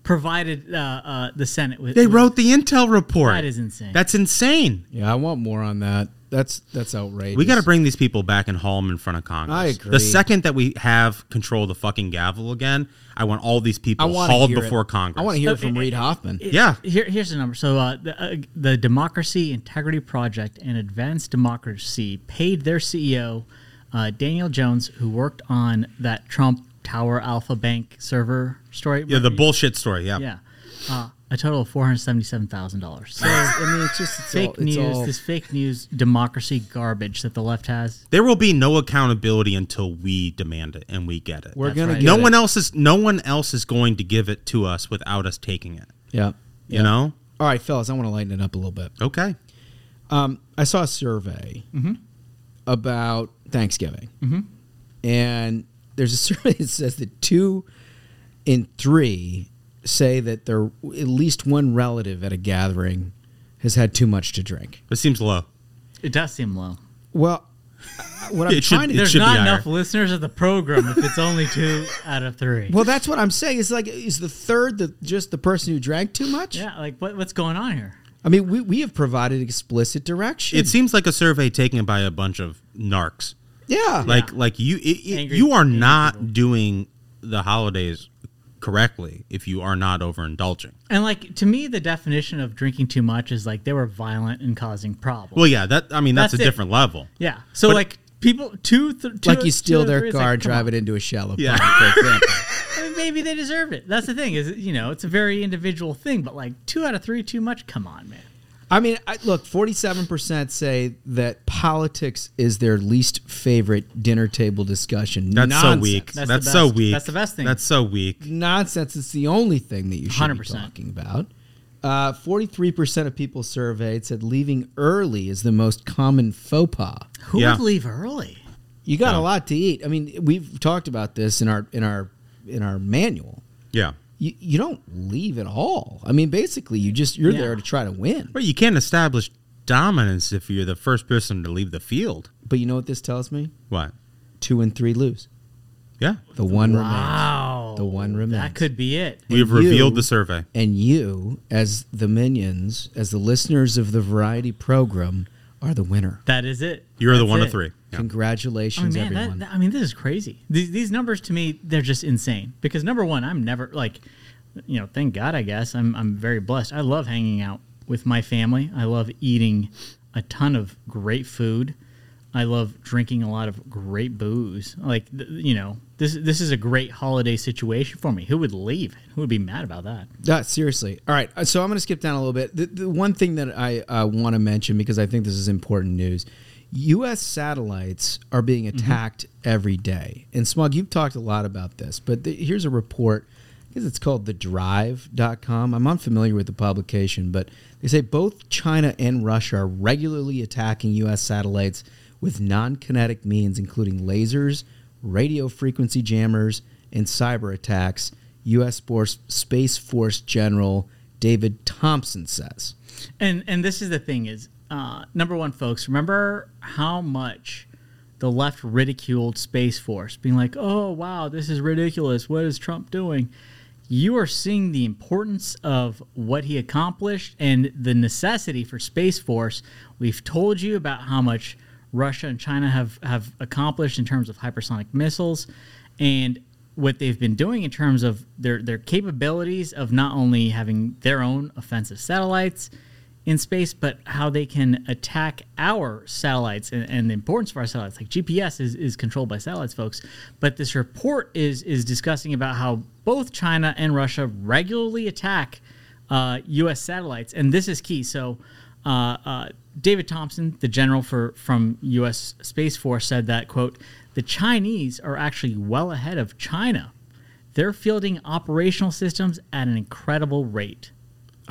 provided uh, uh, the Senate with. They with- wrote the intel report. That is insane. That's insane. yeah, I want more on that. That's that's outrageous. We got to bring these people back and haul them in front of Congress. I agree. The second that we have control of the fucking gavel again, I want all these I people want hauled before it. Congress. I want to hear it from Okay, Reid Hoffman. Yeah. Here, here's the number. So uh, the, uh, the Democracy Integrity Project and Advanced Democracy paid their CEO, uh, Daniel Jones, who worked on that Trump Tower Alpha Bank server story. Yeah, the bullshit story. Yeah. Yeah, uh, a total of four hundred seventy-seven thousand dollars. So I mean, it's just it's fake all, it's news. all- This fake news democracy garbage that the left has. There will be no accountability until we demand it and we get it. we're That's gonna right. no it. one else is no one else is going to give it to us without us taking it. Yeah. You Yeah. know? All right, fellas, I want to lighten it up a little bit. Okay. Um, I saw a survey Mm-hmm. about Thanksgiving, and there's a survey that says that two in three say that there at least one relative at a gathering has had too much to drink. It seems low. It does seem low. Well, what I'm It should- trying to There's should be not higher. enough listeners of the program if it's only two out of three. well, that's what I'm saying. It's like is the third the just the person who drank too much? Yeah, like what, what's going on here? I mean, we, we have provided explicit direction. It seems like a survey taken by a bunch of narcs. yeah. Like like you it, it- Angry- you are not people. doing the holidays correctly if you are not overindulging. And like to me, the definition of drinking too much is like they were violent and causing problems. Well, yeah, that I mean that's, That's a it. different level. yeah. So But- like people two, th- two like you steal two their three, car like, drive on. it into a shallow Yeah. pond, for example. I mean, maybe they deserve it. That's the thing is you know it's a very individual thing. But like two out of three too much. Come on, man. I mean, I, look, forty-seven percent say that politics is their least favorite dinner table discussion. That's so weak. That's That's, the so best. weak. That's the best thing. That's so weak. Nonsense. It's the only thing that you should be 100%. talking about. Uh, Forty-three percent of people surveyed said leaving early is the most common faux pas. Who Yeah. would leave early? You got Yeah. a lot to eat. I mean, we've talked about this in our in our in our manual. Yeah. You, you don't leave at all. I mean, basically, you just you're Yeah. there to try to win. But you can't establish dominance if you're the first person to leave the field. But you know what this tells me? What? Two and three lose. Yeah. The one Wow. remains. The one remains. That could be it. We've And revealed the survey. And you, as the minions, as the listeners of the variety program, are the winner. That is it. You're the one it. of three. Yeah. I Congratulations, mean, man, everyone. that- I mean, this is crazy. These, these numbers to me, they're just insane. Because number one, I'm never like, you know, thank God, I guess I'm I'm very blessed. I love hanging out with my family. I love eating a ton of great food. I love drinking a lot of great booze. Like, you know, this this is a great holiday situation for me. Who would leave? Who would be mad about that? Uh, seriously. All right. uh, So I'm going to skip down a little bit. The, the one thing that I uh, want to mention, because I think this is important news U.S. satellites are being attacked every day. And Smug, you've talked a lot about this, but the, here's a report. I guess it's called thedrive.com. I'm unfamiliar with the publication, but they say both China and Russia are regularly attacking U.S. satellites with non kinetic means, including lasers, radio frequency jammers, and cyber attacks. U.S. Space Force General David Thompson says. And and this is the thing is uh, number one, folks. Remember how much the left ridiculed Space Force, being like, "Oh wow, this is ridiculous. What is Trump doing?" You are seeing the importance of what he accomplished and the necessity for Space Force. We've told you about how much Russia and China have have accomplished in terms of hypersonic missiles, and what they've been doing in terms of their their capabilities of not only having their own offensive satellites in space, but how they can attack our satellites and, and the importance of our satellites. Like GPS is, is controlled by satellites, folks. But this report is is discussing about how both China and Russia regularly attack uh, U.S. satellites, and this is key. So. Uh, uh, David Thompson, the general for from U.S. Space Force, said that quote: "The Chinese are actually well ahead of China. They're fielding operational systems at an incredible rate.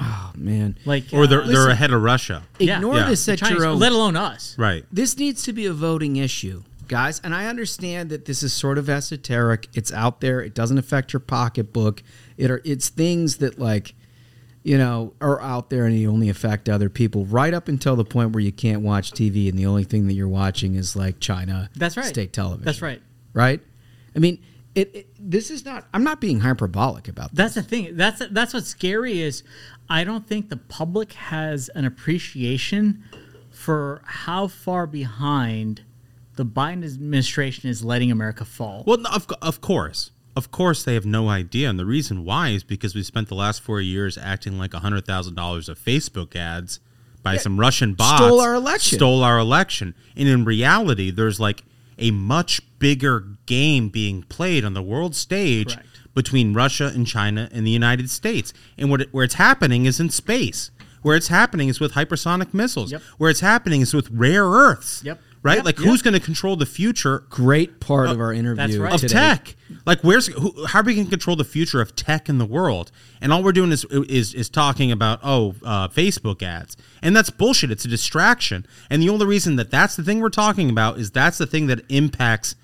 Oh, man. Like, Or they're, uh, they're ahead of Russia. Ignore Yeah. this the at Chinese, your own. let alone us. Right. This needs to be a voting issue, guys. And I understand that this is sort of esoteric. It's out there. It doesn't affect your pocketbook. It are it's things that like you know are out there and you only affect other people right up until the point where you can't watch TV and the only thing that you're watching is like China That's right. state television. That's right. Right? I mean, it, it this is not I'm not being hyperbolic about this. That's the thing. That's that's what's scary is I don't think the public has an appreciation for how far behind the Biden administration is letting America fall. Well, of, of course. Of course, they have no idea. And the reason why is because we spent the last four years acting like $100,000 of Facebook ads by some Russian bots. Stole our election. Stole our election. And in reality, there's like a much bigger game being played on the world stage Correct. between Russia and China and the United States. And what it, where it's happening is in space. Where it's happening is with hypersonic missiles. Yep. Where it's happening is with rare earths. Yep. Right? Yep. Like, Yep. who's going to control the future Great part of our interview right. of today. tech. Like, where's who, how are we going to control the future of tech in the world? And all we're doing is is is talking about oh uh, Facebook ads, and that's bullshit. It's a distraction. And the only reason that that's the thing we're talking about is that's the thing that impacts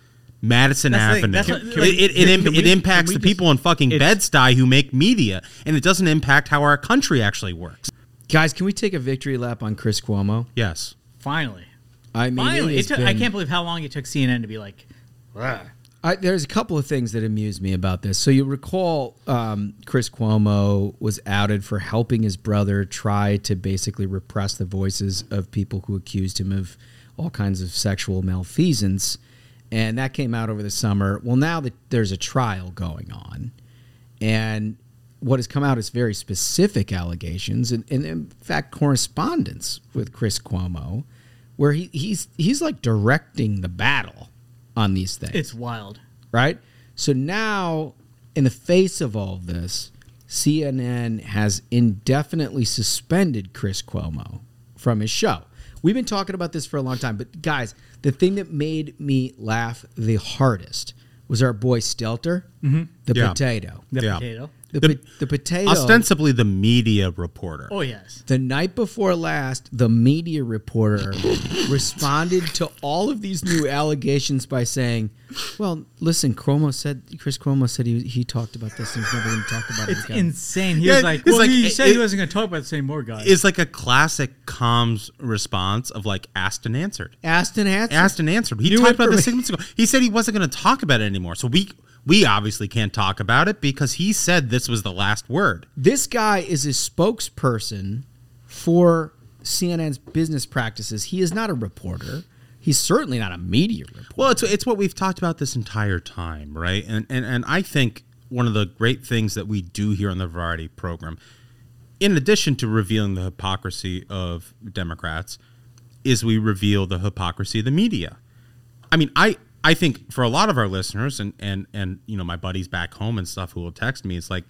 Madison That's. Avenue. What- it, Can it, it, can- im- can it impacts the we people in fucking Bed-Stuy who make media, and it doesn't impact how our country actually works. Guys, can we take a victory lap on Chris Cuomo? Yes. Finally. I mean, Finally. it took, I can't believe how long it took CNN to be like, I, there's a couple of things that amuse me about this. So you recall um, Chris Cuomo was outed for helping his brother try to basically repress the voices of people who accused him of all kinds of sexual malfeasance, and that came out over the summer. Well, now that there's a trial going on, and what has come out is very specific allegations, and, and in fact correspondence with Chris Cuomo, where he, he's he's like directing the battle on these things it's wild. right? So now, in the face of all of this, CNN has indefinitely suspended Chris Cuomo from his show. We've been talking about this for a long time, but guys, the thing that made me laugh the hardest was our boy Stelter, mm-hmm. the Yeah. potato. The Yeah. potato. The, The- po- the potato. ostensibly the media reporter. Oh yes. The night before last, the media reporter responded to all of these new allegations by saying, "Well, listen, Cuomo said Chris Cuomo said he he talked about this and he's never going to talk about it It's again." insane. He Yeah, was like, it's well, like- he said it- he wasn't going to talk about this anymore, guys. It's like a classic comms response of like asked and answered. Asked and answered. Asked and answered. He New talked about this six months ago. He said he wasn't going to talk about it anymore. So we we obviously can't talk about it because he said this was the last word. This guy is a spokesperson for CNN's business practices. He is not a reporter. He's certainly not a media reporter. Well, it's it's what we've talked about this entire time, right? And and and I think one of the great things that we do here on the Variety program, in addition to revealing the hypocrisy of Democrats, is we reveal the hypocrisy of the media. I mean, I I think for a lot of our listeners and and and you know my buddies back home and stuff who will text me, it's like,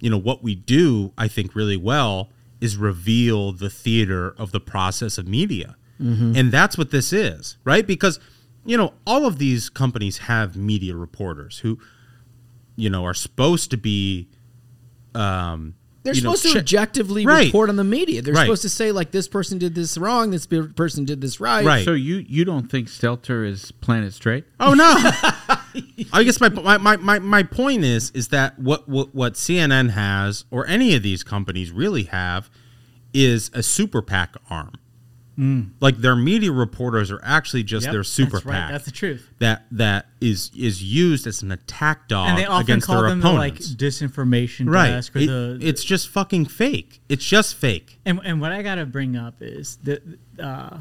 you know, what we do, I think really well is reveal the theater of the process of media. And that's what this is, right? Because you know, all of these companies have media reporters who you know are supposed to be um They're you know, supposed to che- objectively Right. report on the media. They're Right. supposed to say like this person did this wrong, this person did this right. Right. So you you don't think Stelter is Planet Straight? Oh no! I guess my, my, my, my, my point is is that what, what what CNN has or any of these companies really have is a super PAC arm. Like their media reporters are actually just Yep, their super that's right. PAC. That's the truth. That that is is used as an attack dog and they often against call their them the like disinformation right. desk or It- the, it's just fucking fake. It's just fake. And, and what I got to bring up is that uh,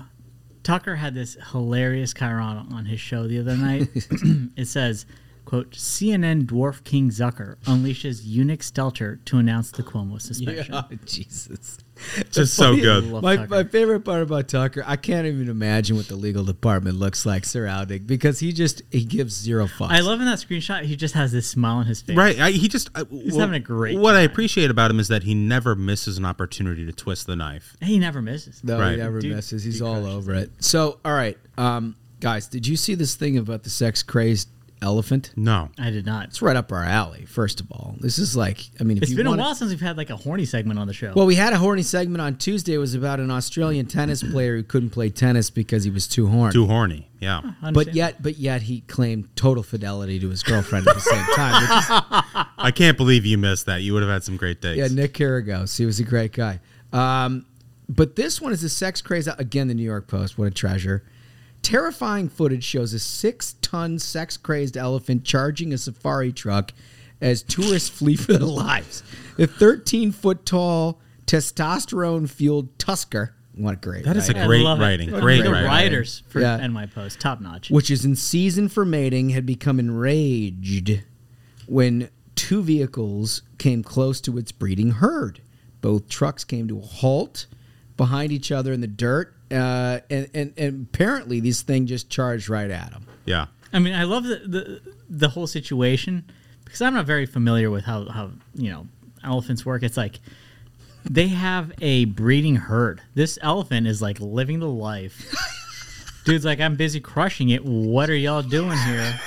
Tucker had this hilarious Chiron on his show the other night. it says, quote, CNN dwarf King Zucker unleashes eunuch Stelter to announce the Cuomo suspension. Yeah, Jesus. Just so good. Love My, Tucker. my favorite part about Tucker, I can't even imagine what the legal department looks like surrounding because he just he gives zero fucks. I love in that screenshot, he just has this smile on his face. Right. I, he just He's having a great What I appreciate about him is that he never misses an opportunity to twist the knife. He never misses. No, Right. he never Dude- misses. He's dude all over it. So, all right, um, guys, did you see this thing about the sex crazed elephant? No. I did not. It's right up our alley. First of all, this is like, I mean, if It's you been wanna- a while since we've had like a horny segment on the show. Well, we had a horny segment on Tuesday. It was about an Australian tennis player who couldn't play tennis because he was too horny. Too horny. Yeah. I but understand. yet, but yet, he claimed total fidelity to his girlfriend at the same time. Which is, I can't believe you missed that. You would have had some great days. yeah, Nick Kyrgios. He was a great guy. Um, but this one is a sex craze. Again, the New York Post. What a treasure. Terrifying footage shows a six-ton sex-crazed elephant charging a safari truck as tourists flee for their lives. The 13-foot-tall, testosterone-fueled tusker. What great! That is right? a I great writing. The Great the writing. writers for Yeah. NY Post, top notch. which is in season for mating, had become enraged when two vehicles came close to its breeding herd. Both trucks came to a halt behind each other in the dirt, uh, and, and, and apparently these thing just charged right at them. Yeah. I mean, I love the, the the whole situation because I'm not very familiar with how how you know elephants work. It's like they have a breeding herd. This elephant is like living the life. Dude's like, I'm busy crushing it. What are y'all doing here?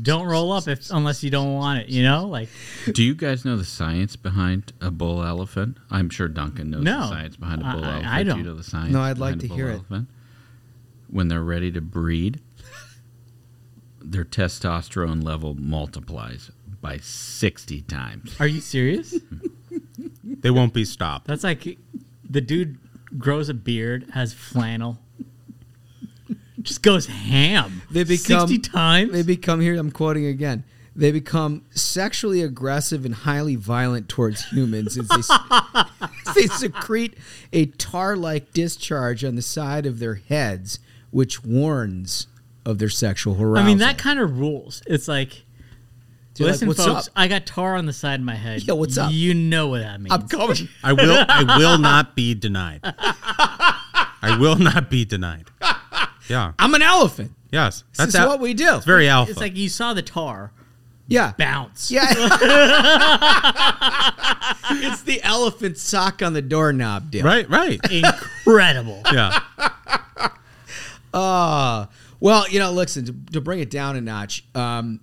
Don't roll up if unless you don't want it. You know, like Do you guys know the science behind a bull elephant? I'm sure Duncan knows No. the science behind a bull I- I- elephant. I Do don't. you know the science? No, I'd like to bull hear it. elephant? When they're ready to breed, their testosterone level multiplies by 60 times. are you serious? They won't be stopped. That's like the dude grows a beard, has flannel, just goes ham. They become sixty times. They become here. I'm quoting again. They become sexually aggressive and highly violent towards humans as they, s- they secrete a tar-like discharge on the side of their heads, which warns of their sexual arousal. I mean, that kind of rules. It's like, You're like, listen, "What's folks, up?" I got tar on the side of my head. Yeah, what's up? You know what that means. I'm coming. I will I will not be denied. I will not be denied. Yeah. I'm an elephant. Yes. This is what we do. It's very alpha. It's like you saw the tar Yeah. bounce. Yeah. it's the elephant sock on the doorknob deal. right, right. Incredible. Yeah. Uh, well, you know, listen, to, to bring it down a notch, um,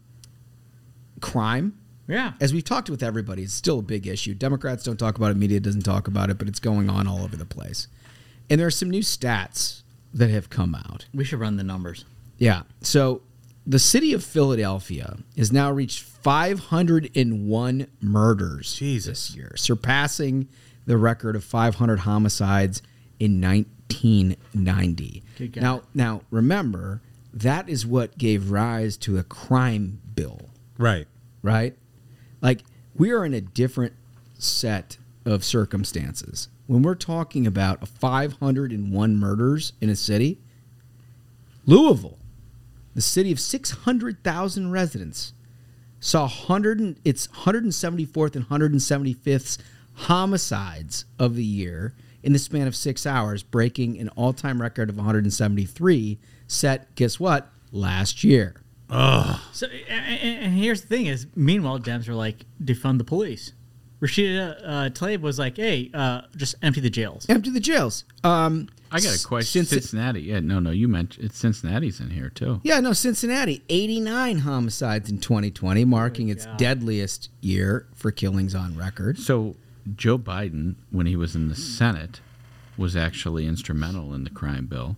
crime Yeah. As we've talked with everybody, it's still a big issue. Democrats don't talk about it, media doesn't talk about it, but it's going on all over the place. And there are some new stats that have come out. We should run the numbers. Yeah. So the city of Philadelphia has now reached 501 murders Jesus. this year, surpassing the record of 500 homicides in 1990. Good guy. Now, now remember that is what gave rise to a crime bill, Right. right? Like we are in a different set of circumstances. When we're talking about 501 murders in a city, Louisville, the city of 600,000 residents, saw 100 and, its 174th and 175th homicides of the year in the span of six hours, breaking an all-time record of 173 set, guess what, last year. So, and, and here's the thing: is meanwhile, Dems are like defund the police. Rashida uh, Tlaib was like, "Hey, uh, just empty the jails." Empty the jails. Um, I got a question. Since- Cincinnati. Yeah, no, no. You mentioned it's Cincinnati's in here too. Yeah, no, Cincinnati, 89 homicides in 2020, marking its deadliest year for killings on record. So Joe Biden, when he was in the Senate, was actually instrumental in the crime bill.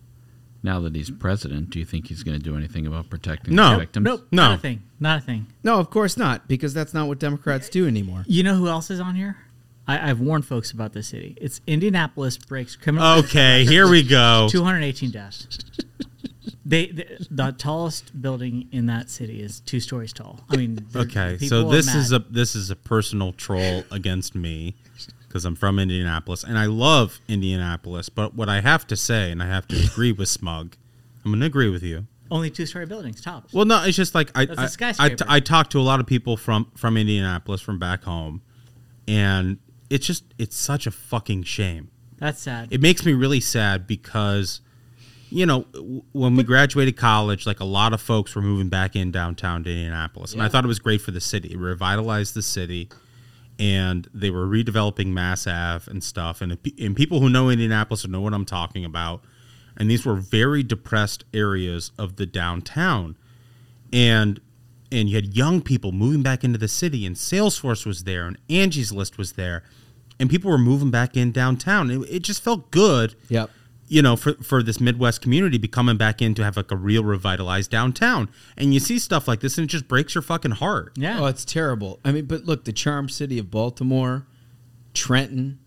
Now that he's president, do you think he's going to do anything about protecting No. the victims? Nope, No. not a thing, not a thing. No, of course not, because that's not what Democrats do anymore. You know who else is on here? I, I've warned folks about this city. It's Indianapolis breaks criminal. Okay, here we go. 218 deaths. They, the, the tallest building in that city is two stories tall. I mean, Okay, so this is a this is a personal troll against me because I'm from Indianapolis and I love Indianapolis. But what I have to say, and I have to agree with Smug, I'm going to agree with you. only two story buildings tops. Well, no, it's just like I I, I. I talked to a lot of people from from Indianapolis from back home, and it's just it's such a fucking shame. That's sad. It makes me really sad because, you know, when we graduated college, like a lot of folks were moving back in downtown to Indianapolis, and I thought it was great for the city. It revitalized the city, and they were redeveloping Mass Ave and stuff. And, and people who know Indianapolis know what I'm talking about. And these were very depressed areas of the downtown, and and you had young people moving back into the city, and Salesforce was there, and Angie's List was there, and people were moving back in downtown. It, it just felt good Yep. You know, for, for this Midwest community be coming back in to have like a real revitalized downtown. And you see stuff like this and it just breaks your fucking heart. yeah. Oh, it's terrible. I mean, but look, the charm city of Baltimore, Trenton,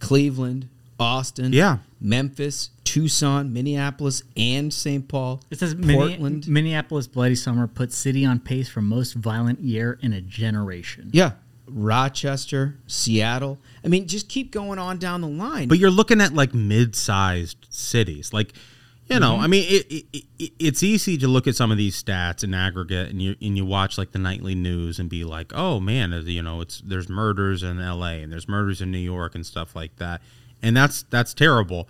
Cleveland, Austin, Yeah. Memphis, Tucson, Minneapolis, and St. Paul. It says Minne- Portland. Minneapolis Bloody Summer puts city on pace for most violent year in a generation. yeah. Rochester, Seattle. I mean, just keep going on down the line. But you're looking at like mid-sized cities, like you know. I mean, it, it, it, it's easy to look at some of these stats in aggregate, and you and you watch like the nightly news and be like, oh man, uh, you know, it's there's murders in L.A. and there's murders in New York and stuff like that, and that's that's terrible.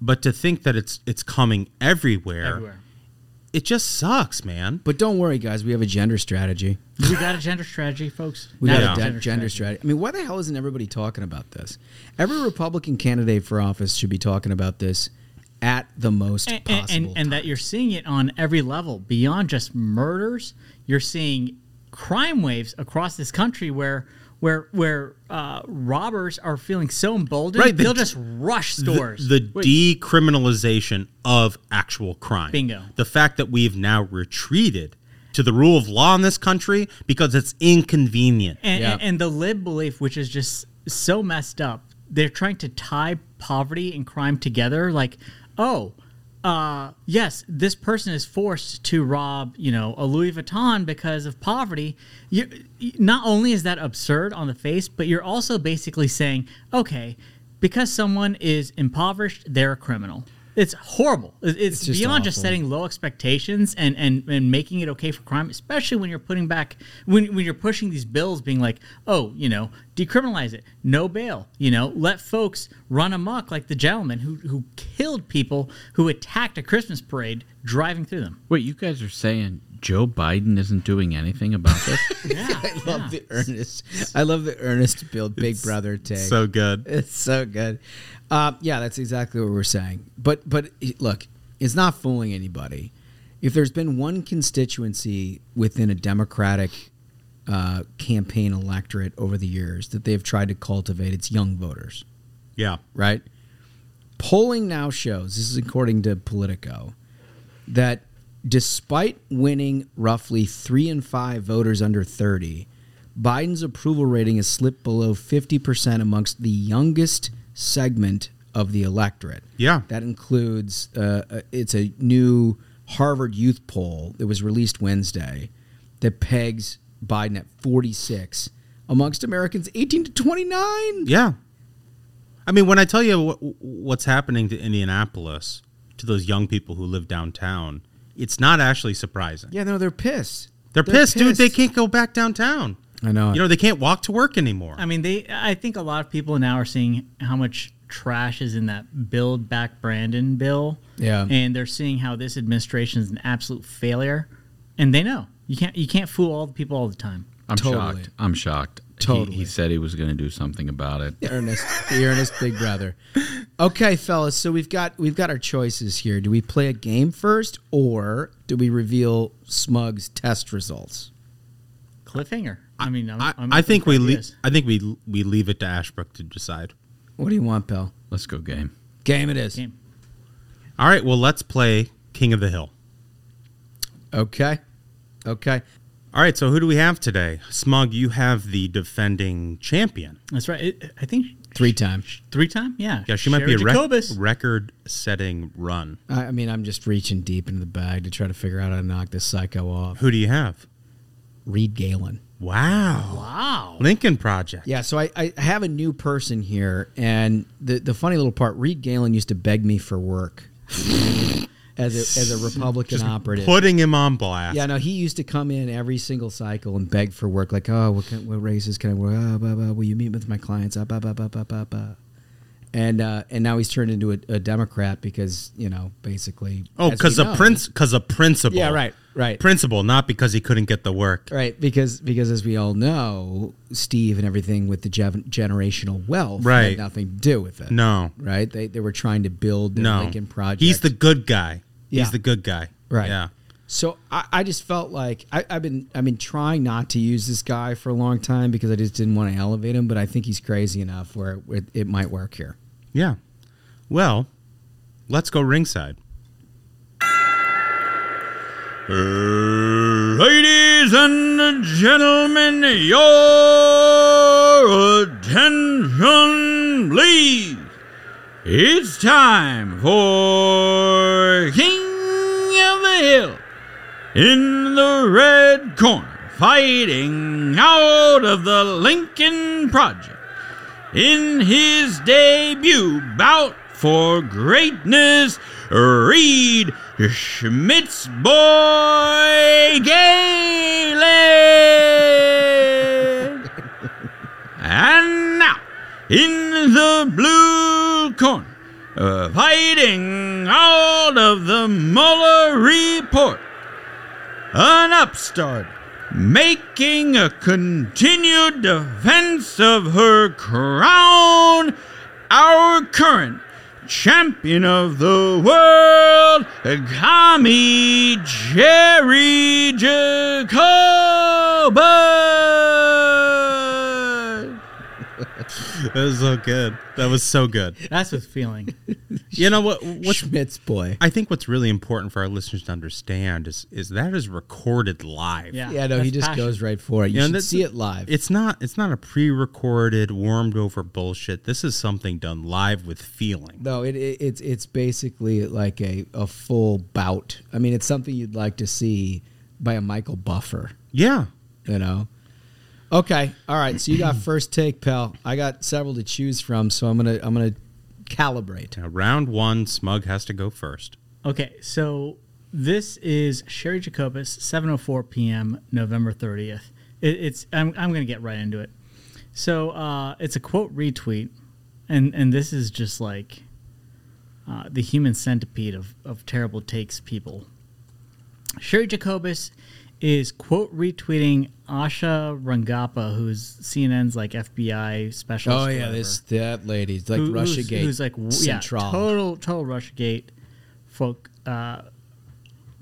But to think that it's it's coming everywhere, Everywhere. It just sucks, man. But don't worry, guys. We have a gender strategy. We got a gender strategy, folks. We Now got a have de- gender strategy. I mean, why the hell isn't everybody talking about this? Every Republican candidate for office should be talking about this at the most and, and, possible. and, and that you're seeing it on every level beyond just murders you're seeing crime waves across this country where where where uh, robbers are feeling so emboldened Right, the- they'll just rush stores The, the decriminalization of actual crime. Bingo. The fact that we've now retreated to the rule of law in this country because it's inconvenient. and, Yeah. and, and the lib belief which is just so messed up they're trying to tie poverty and crime together like oh uh, yes, this person is forced to rob, you know, a Louis Vuitton because of poverty. You, not only is that absurd on the face, but you're also basically saying, okay, because someone is impoverished, they're a criminal. It's horrible. It's, It's just beyond just setting low expectations and, and, and making it okay for crime, especially when you're putting back when, when you're pushing these bills, being like, oh, you know, decriminalize it, no bail, you know, let folks run amok like the gentleman who who killed people who attacked a Christmas parade driving through them. Wait, you guys are saying Joe Biden isn't doing anything about this? Yeah, I love the earnest. I love the earnest build Big Brother take. So good. It's so good. Uh, yeah, that's exactly what we're saying. But but look, it's not fooling anybody. If there's been one constituency within a Democratic uh, campaign electorate over the years that they've tried to cultivate. It's young voters, Yeah. right? Polling now shows, this is according to Politico, that despite winning roughly three in five voters under 30, Biden's approval rating has slipped below 50% amongst the youngest segment of the electorate. Yeah. That includes, uh, uh, it's a new Harvard youth poll that was released Wednesday that pegs Biden at 46 amongst Americans 18 to 29. Yeah. I mean, when I tell you what, what's happening to Indianapolis, to those young people who live downtown, it's not actually surprising. Yeah, no, they're pissed. They're, pissed, dude. They can't go back downtown. I know. You know, they can't walk to work anymore. I mean, they. I think a lot of people now are seeing how much trash is in that Build Back Brandon bill. Yeah. and they're seeing how this administration is an absolute failure, and they know you can't you can't fool all the people all the time. I'm Totally. shocked. I'm shocked. He- Totally. He, said he was going to do something about it. Ernest, the Ernest Big Brother. Okay, fellas. So we've got we've got our choices here. Do we play a game first, or do we reveal Smug's test results? Cliffhanger. I mean, I'm, I, I'm I think we leave. I think we we leave it to Ashbrook to decide. What do you want, pal? Let's go game. Game it is. Game. All right. Well, let's play King of the Hill. Okay. Okay. All right. So who do we have today? Smug, you have the defending champion. That's right. It, I think Three times. three time. Yeah. Yeah, she might Cheri be a rec- record-setting run. I, I mean, I'm just reaching deep into the bag to try to figure out how to knock this psycho off. Who do you have? Reed Galen. Wow. Wow. Lincoln Project. Yeah, so I, I have a new person here, and the the funny little part, Reed Galen used to beg me for work as a as a Republican operative. Putting him on blast. Yeah, no, he used to come in every single cycle and beg for work, like, oh, what, can, what races can I work? Ah, blah, blah, will you meet with my clients? Ah, blah, blah, blah, blah, blah, blah. And uh, and now he's turned into a, a Democrat because you know basically. Oh, because a prince, because a principal. Yeah, right, right. Principal, not because he couldn't get the work. Right, because because as we all know, Steve and everything with the generational wealth Right. had nothing to do with it. No, right? They they were trying to build the no. Lincoln Project. He's the good guy. Yeah. He's the good guy. Right. Yeah. So I, I just felt like I, I've been I've been trying not to use this guy for a long time because I just didn't want to elevate him, but I think he's crazy enough where it, it might work here. Yeah. Well, let's go ringside. Ladies and gentlemen, your attention, please. It's time for King of the Hill in the red corner, fighting out of the Lincoln Project in his debut bout for greatness, Reed Schmitz Boy Galen. and now, in the blue corner, uh, fighting out of the Mueller report, an upstart making a continued defense of her crown, our current champion of the world, Kami Jerry Jacobus. That was so good. That was so good. That's what's feeling. You know what? What's Schmitz boy. I think what's really important for our listeners to understand is is that is recorded live. Yeah. Yeah, no, he just passion. goes right for it. You You know, should that's- see it live. It's not it's not a pre-recorded, warmed over bullshit. This is something done live with feeling. No, it, it it's it's basically like a, a full bout. I mean, it's something you'd like to see by a Michael Buffer. Yeah. You know. Okay, all right. So you got first take, pal. I got several to choose from, so I'm gonna I'm gonna calibrate. Now, round one, Smug has to go first. Okay, so this is Cheri Jacobus, 7:04 p.m., November 30th. It, it's I'm I'm gonna get right into it. So uh, it's a quote retweet, and and this is just like uh, the human centipede of of terrible takes people. Cheri Jacobus is quote retweeting Asha Rangappa, who's CNN's like FBI specialist. Oh yeah, this that lady's like who- Russia who's, Gate. who's like w- yeah, total total Russia Gate folk uh,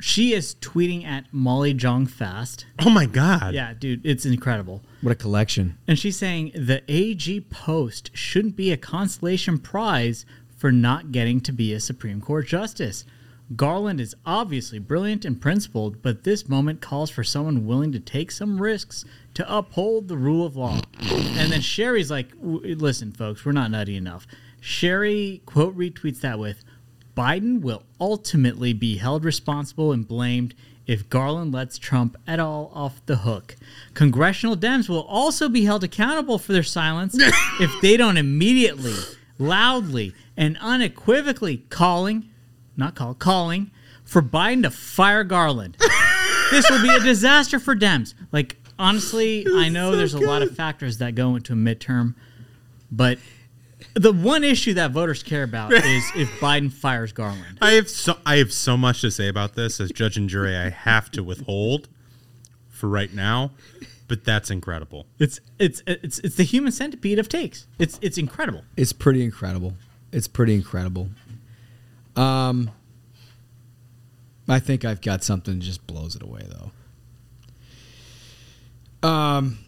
she is tweeting at Molly Jong Fast. Oh my god. Yeah, dude, it's incredible. What a collection. And she's saying the AG post shouldn't be a consolation prize for not getting to be a Supreme Court justice. Garland is obviously brilliant and principled, but this moment calls for someone willing to take some risks to uphold the rule of law. And then Cheri's like, listen, folks, we're not nutty enough. Cheri quote retweets that with Biden will ultimately be held responsible and blamed if Garland lets Trump at all off the hook. Congressional Dems will also be held accountable for their silence if they don't immediately, loudly, and unequivocally calling, not call, calling for Biden to fire Garland. this will be a disaster for Dems. Like, honestly, I know there's a lot of factors that go into a midterm, but the one issue that voters care about is if Biden fires Garland. I have so I have so much to say about this as judge and jury. I have to withhold for right now, but that's incredible. It's it's it's it's the human centipede of takes. It's it's incredible. It's pretty incredible. It's pretty incredible. Um, I think I've got something that just blows it away, though. Um,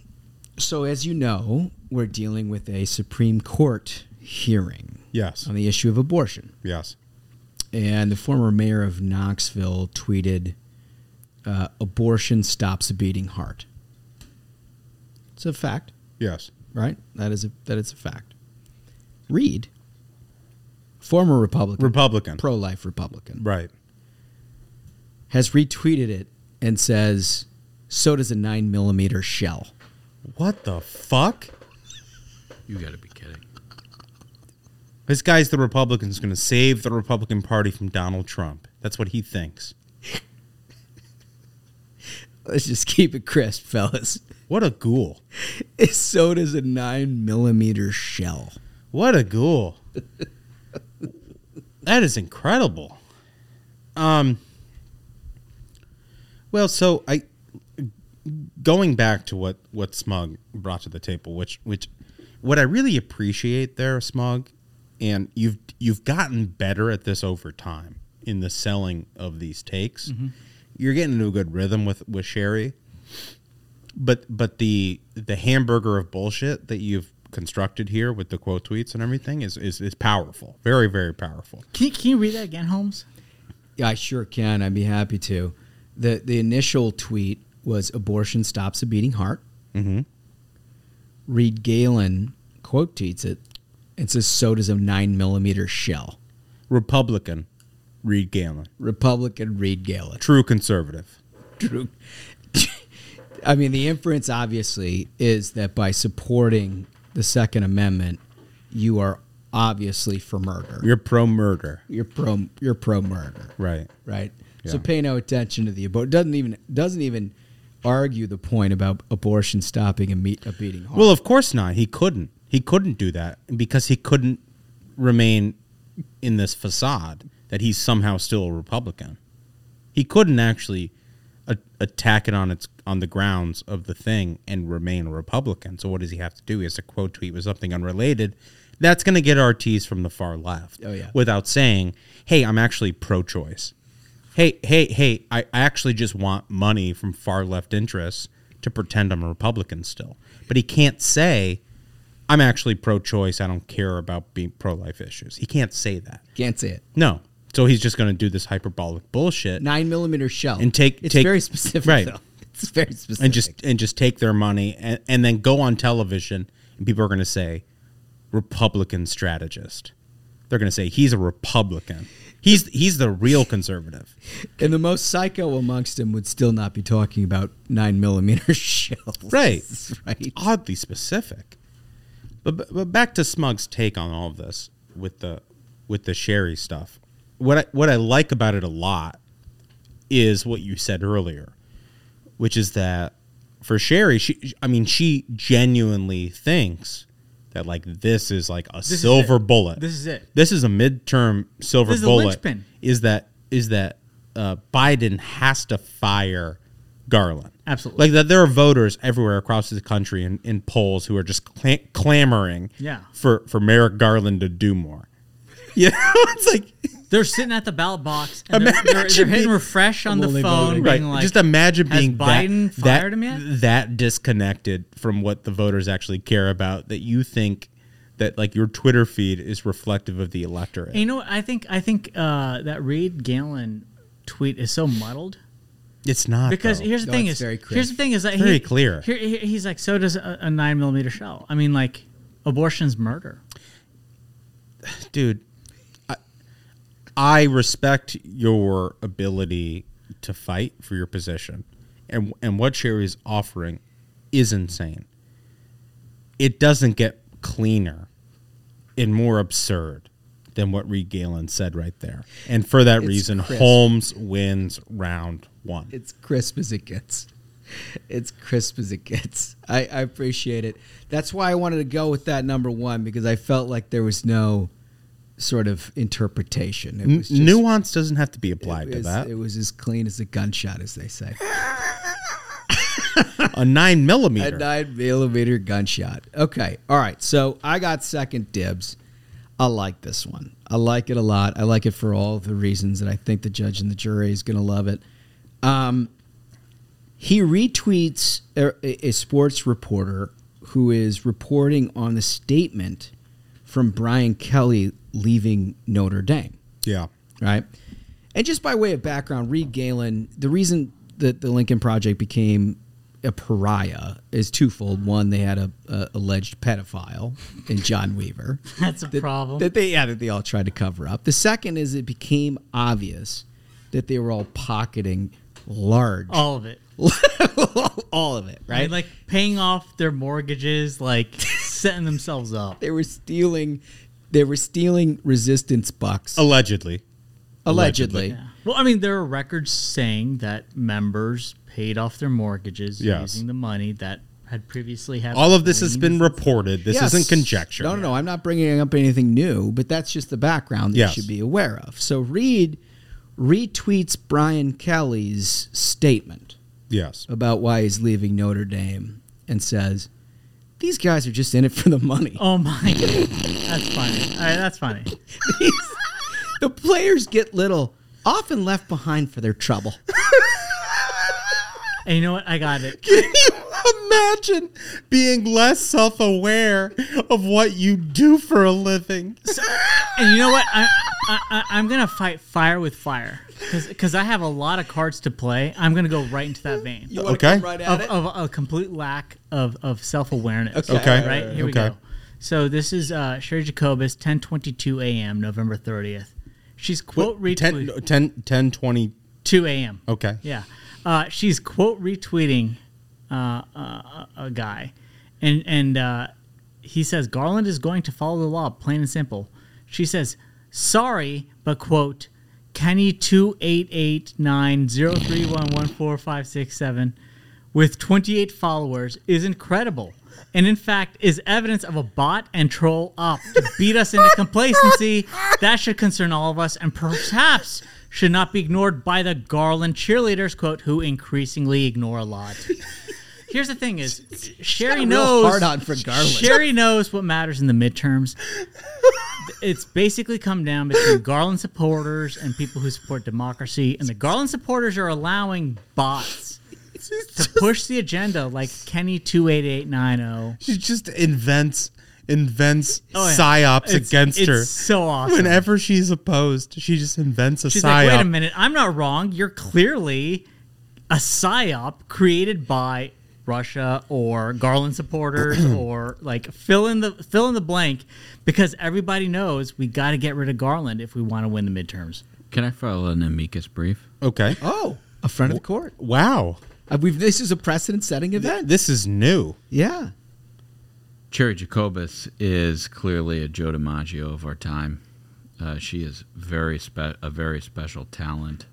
so as you know, we're dealing with a Supreme Court hearing Yes. on the issue of abortion, Yes. and the former mayor of Knoxville tweeted, uh, "Abortion stops a beating heart." It's a fact Yes. right? That is a that is a fact. Reed, former Republican, Republican. pro-life Republican, Right. has retweeted it and says, "So does a nine millimeter shell." What the fuck? You got to be kidding. This guy's the Republican Republican's going to save the Republican Party from Donald Trump. That's what he thinks. Let's just keep it crisp, fellas. What a ghoul. So does a nine millimeter shell. What a ghoul. that is incredible. Um Well, so I going back to what what Smug brought to the table, which which what I really appreciate there, Smug, and you've you've gotten better at this over time in the selling of these takes. You're getting into a good rhythm with with Cheri. But but the the hamburger of bullshit that you've constructed here with the quote tweets and everything is is, is powerful. Very, very powerful. Can you, can you read that again, Holmes? Yeah, I sure can. I'd be happy to. the The initial tweet was "Abortion stops a beating heart." Mm-hmm. Reed Galen quote tweets it and says, "So does a nine millimeter shell." Republican Reed Galen. Republican Reed Galen. True conservative. True. I mean, the inference obviously is that by supporting the Second Amendment, you are obviously for murder. You're pro murder. You're pro. You're pro murder. Right. Right. So pay no attention to the abortion. Doesn't even doesn't even argue the point about abortion stopping a, meet, a beating heart. Well, of course not. He couldn't. He couldn't do that because he couldn't remain in this facade that he's somehow still a Republican. He couldn't actually a- attack it on its on the grounds of the thing and remain a Republican. So what does he have to do? He has to quote tweet with something unrelated. That's going to get RTs from the far left. Oh, yeah. Without saying, "Hey, I'm actually pro-choice." Hey, hey, hey! I I actually just want money from far left interests to pretend I'm a Republican still. But he can't say, "I'm actually pro-choice. I don't care about being pro-life issues." He can't say that. Can't say it. No. So he's just going to do this hyperbolic bullshit Nine millimeter shell and take It's take very specific, right? though. It's very specific. And just and just take their money and, and then go on television and people are going to say Republican strategist. They're going to say he's a Republican. He's he's the real conservative. and the most psycho amongst them would still not be talking about nine millimeter shells. Right. Right. Oddly specific. But, but but back to Smug's take on all of this with the with the Cheri stuff. What I what I like about it a lot is what you said earlier, which is that for Cheri, she I mean she genuinely thinks that like this is like a is silver bullet. This is it. This is a midterm silver This is bullet. linchpin. Is that is that uh, Biden has to fire Garland? Absolutely. Like that, there are voters everywhere across the country in, in polls who are just cla- clamoring Yeah. for for Merrick Garland to do more. You know, it's like They're sitting at the ballot box and they're, they're, they're Imagine hitting refresh on the phone, voting. right. being like, Just imagine "Has being Biden that, fired that, him yet?" that disconnected from what the voters actually care about that you think that like your Twitter feed is reflective of the electorate. And you know what? I think I think uh, that Reed Galen tweet is so muddled It's not because though. here's the No, thing is very here's the thing is that Very he, clear. Here, here- he's like so does a, a nine millimeter shell. I mean like abortion's murder. dude. I, respect your ability to fight for your position, and and what Cheri is offering is insane. It doesn't get cleaner and more absurd than what Reed Galen said right there, and for that It's reason, crisp. Holmes wins round one. It's crisp as it gets. It's crisp as it gets. I, I appreciate it. That's why I wanted to go with that number one because I felt like there was no sort of interpretation. It was just, nuance doesn't have to be applied it to was, that. It was as clean as a gunshot, as they say. a nine millimeter. a nine millimeter gunshot. Okay. All right. So I got second dibs. I like this one. I like it a lot. I like it for all the reasons that I think the judge and the jury is going to love it. Um, he retweets a, a sports reporter who is reporting on the statement from Brian Kelly leaving Notre Dame yeah. right? And just by way of background, Reed Galen, the reason that the Lincoln Project became a pariah is twofold. One, they had a, a alleged pedophile in John Weaver. That's a that, problem. That they yeah, that they all tried to cover up. The second is it became obvious that they were all pocketing large All of it. all of it, Right? right? Like paying off their mortgages, like setting themselves up. they were stealing they were stealing resistance bucks Allegedly. allegedly. Yeah. Well, I mean, there are records saying that members paid off their mortgages Yes. using the money that had previously had. All of this has been reported. This Yes. isn't conjecture. No, no, no. I'm not bringing up anything new, but that's just the background that Yes. you should be aware of. So Reed retweets Brian Kelly's statement Yes. about why he's leaving Notre Dame and says, These guys are just in it for the money. Oh my! that's funny. All right, that's funny. The players get little, often left behind for their trouble. And you know what? I got it. Can you imagine being less self aware of what you do for a living? And you know what? I, I, I, I'm gonna fight fire with fire because I have a lot of cards to play. I'm gonna go right into that vein You Okay. come right of, at it? of a complete lack of, of self awareness. Okay. Okay. Right here we Okay. go. So this is uh, Cheri Jacobus, 10:22 a.m. November 30th. She's quote retweeting 10, 10, 10, 20. 2 a.m. Okay. Yeah. Uh, she's quote retweeting uh, uh, a guy, and and uh, he says Garland is going to follow the law, plain and simple. She says, "Sorry, but quote." Kenny two eight eight nine zero three one one four five six seven, with twenty eight followers, is incredible, and in fact is evidence of a bot and troll up to beat us into complacency. That should concern all of us, and perhaps should not be ignored by the Garland cheerleaders, quote, who increasingly ignore a lot. Here's the thing is Cheri knows hard on for Garland. Cheri knows what matters in the midterms. It's basically come down between Garland supporters and people who support democracy, and the Garland supporters are allowing bots to push the agenda like Kenny two eight eight nine zero. She just invents invents Oh, yeah. psyops It's- against it's her. so awesome. Whenever she's opposed, she just invents a She's psyop. like, wait a minute, I'm not wrong. You're clearly a psyop created by Russia or Garland supporters or like fill in the fill in the blank because everybody knows we got to get rid of Garland if we want to win the midterms. Can I file an amicus brief? Okay. Oh, a friend of the court. Wow. Uh, we've, this is a precedent-setting event. This is new. yeah. Cheri Jacobus is clearly a Joe DiMaggio of our time. Uh, she is very spe- a very special talent.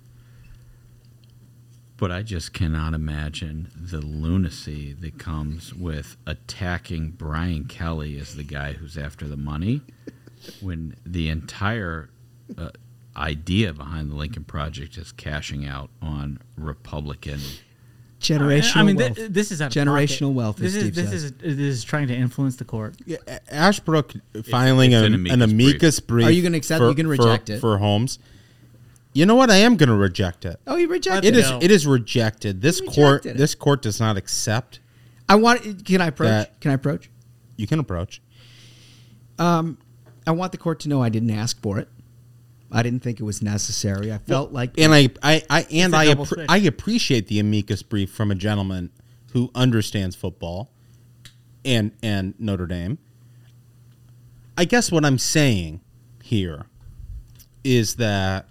But I just cannot imagine the lunacy that comes with attacking Brian Kelly as the guy who's after the money when the entire uh, idea behind the Lincoln Project is cashing out on Republican Generational I mean, wealth. thi- this is out generational pocket. wealth. This is Steve this says. is this is trying to influence the court. Ashbrook filing it's an, an an amicus amicus brief. Are you gonna accept- For, you gonna for- reject it? for Holmes? You know what? I am going to reject it. Oh, you rejected It it. is. No. It is rejected. This You court. it. This court does not accept. I want. Can I approach? That- Can I approach? You can approach. Um, I want the court to know I didn't ask for it. I didn't think it was necessary. I felt like And I, I, I and I, appre- I appreciate the amicus brief from a gentleman who understands football, and and Notre Dame. I guess what I'm saying here is that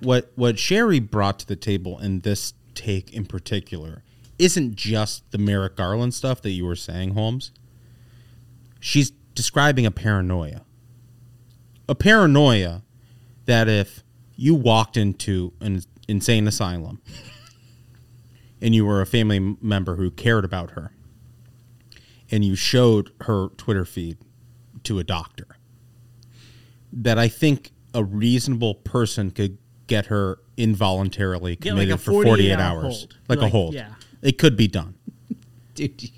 what what Cheri brought to the table in this take in particular isn't just the Merrick Garland stuff that you were saying, Holmes. She's describing a paranoia. A paranoia that if you walked into an insane asylum and you were a family member who cared about her and you showed her Twitter feed to a doctor, that I think a reasonable person could get her involuntarily Get like committed a for 48 48 hour hours. hold. Like, a Like, hold. yeah. It could be done. dude,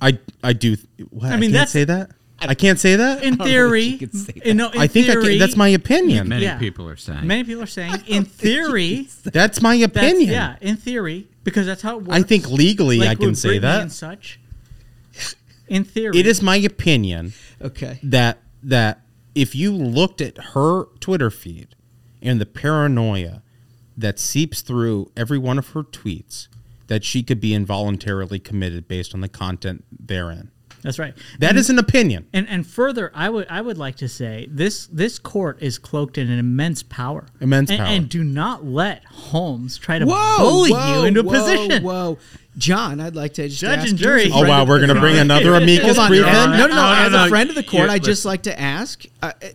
I I do. What, I, I mean, can't that's- say that. I can't say that. In theory, you could say in, no, in I think I can, that's my opinion. Many Yeah. people are saying. Many people are saying, in theory, That's my that's, opinion. yeah, in theory, because that's how it works. I think legally Like I can say Britney that. and such. In theory, It is my opinion okay. that that if you looked at her Twitter feed and the paranoia that seeps through every one of her tweets, that she could be involuntarily committed based on the content therein. That's right. That is an opinion. And and further, I would I would like to say this this court is cloaked in an immense power. Immense and, power. And do not let Holmes try to Whoa, bully whoa, you into a whoa, position. Whoa, John, I'd like to just Judge ask and you as a jury. Oh wow, we're gonna bring another amicus brief no, in. no, no, no, No, no, As no, a friend of the court, here, I'd just like to ask: uh, uh,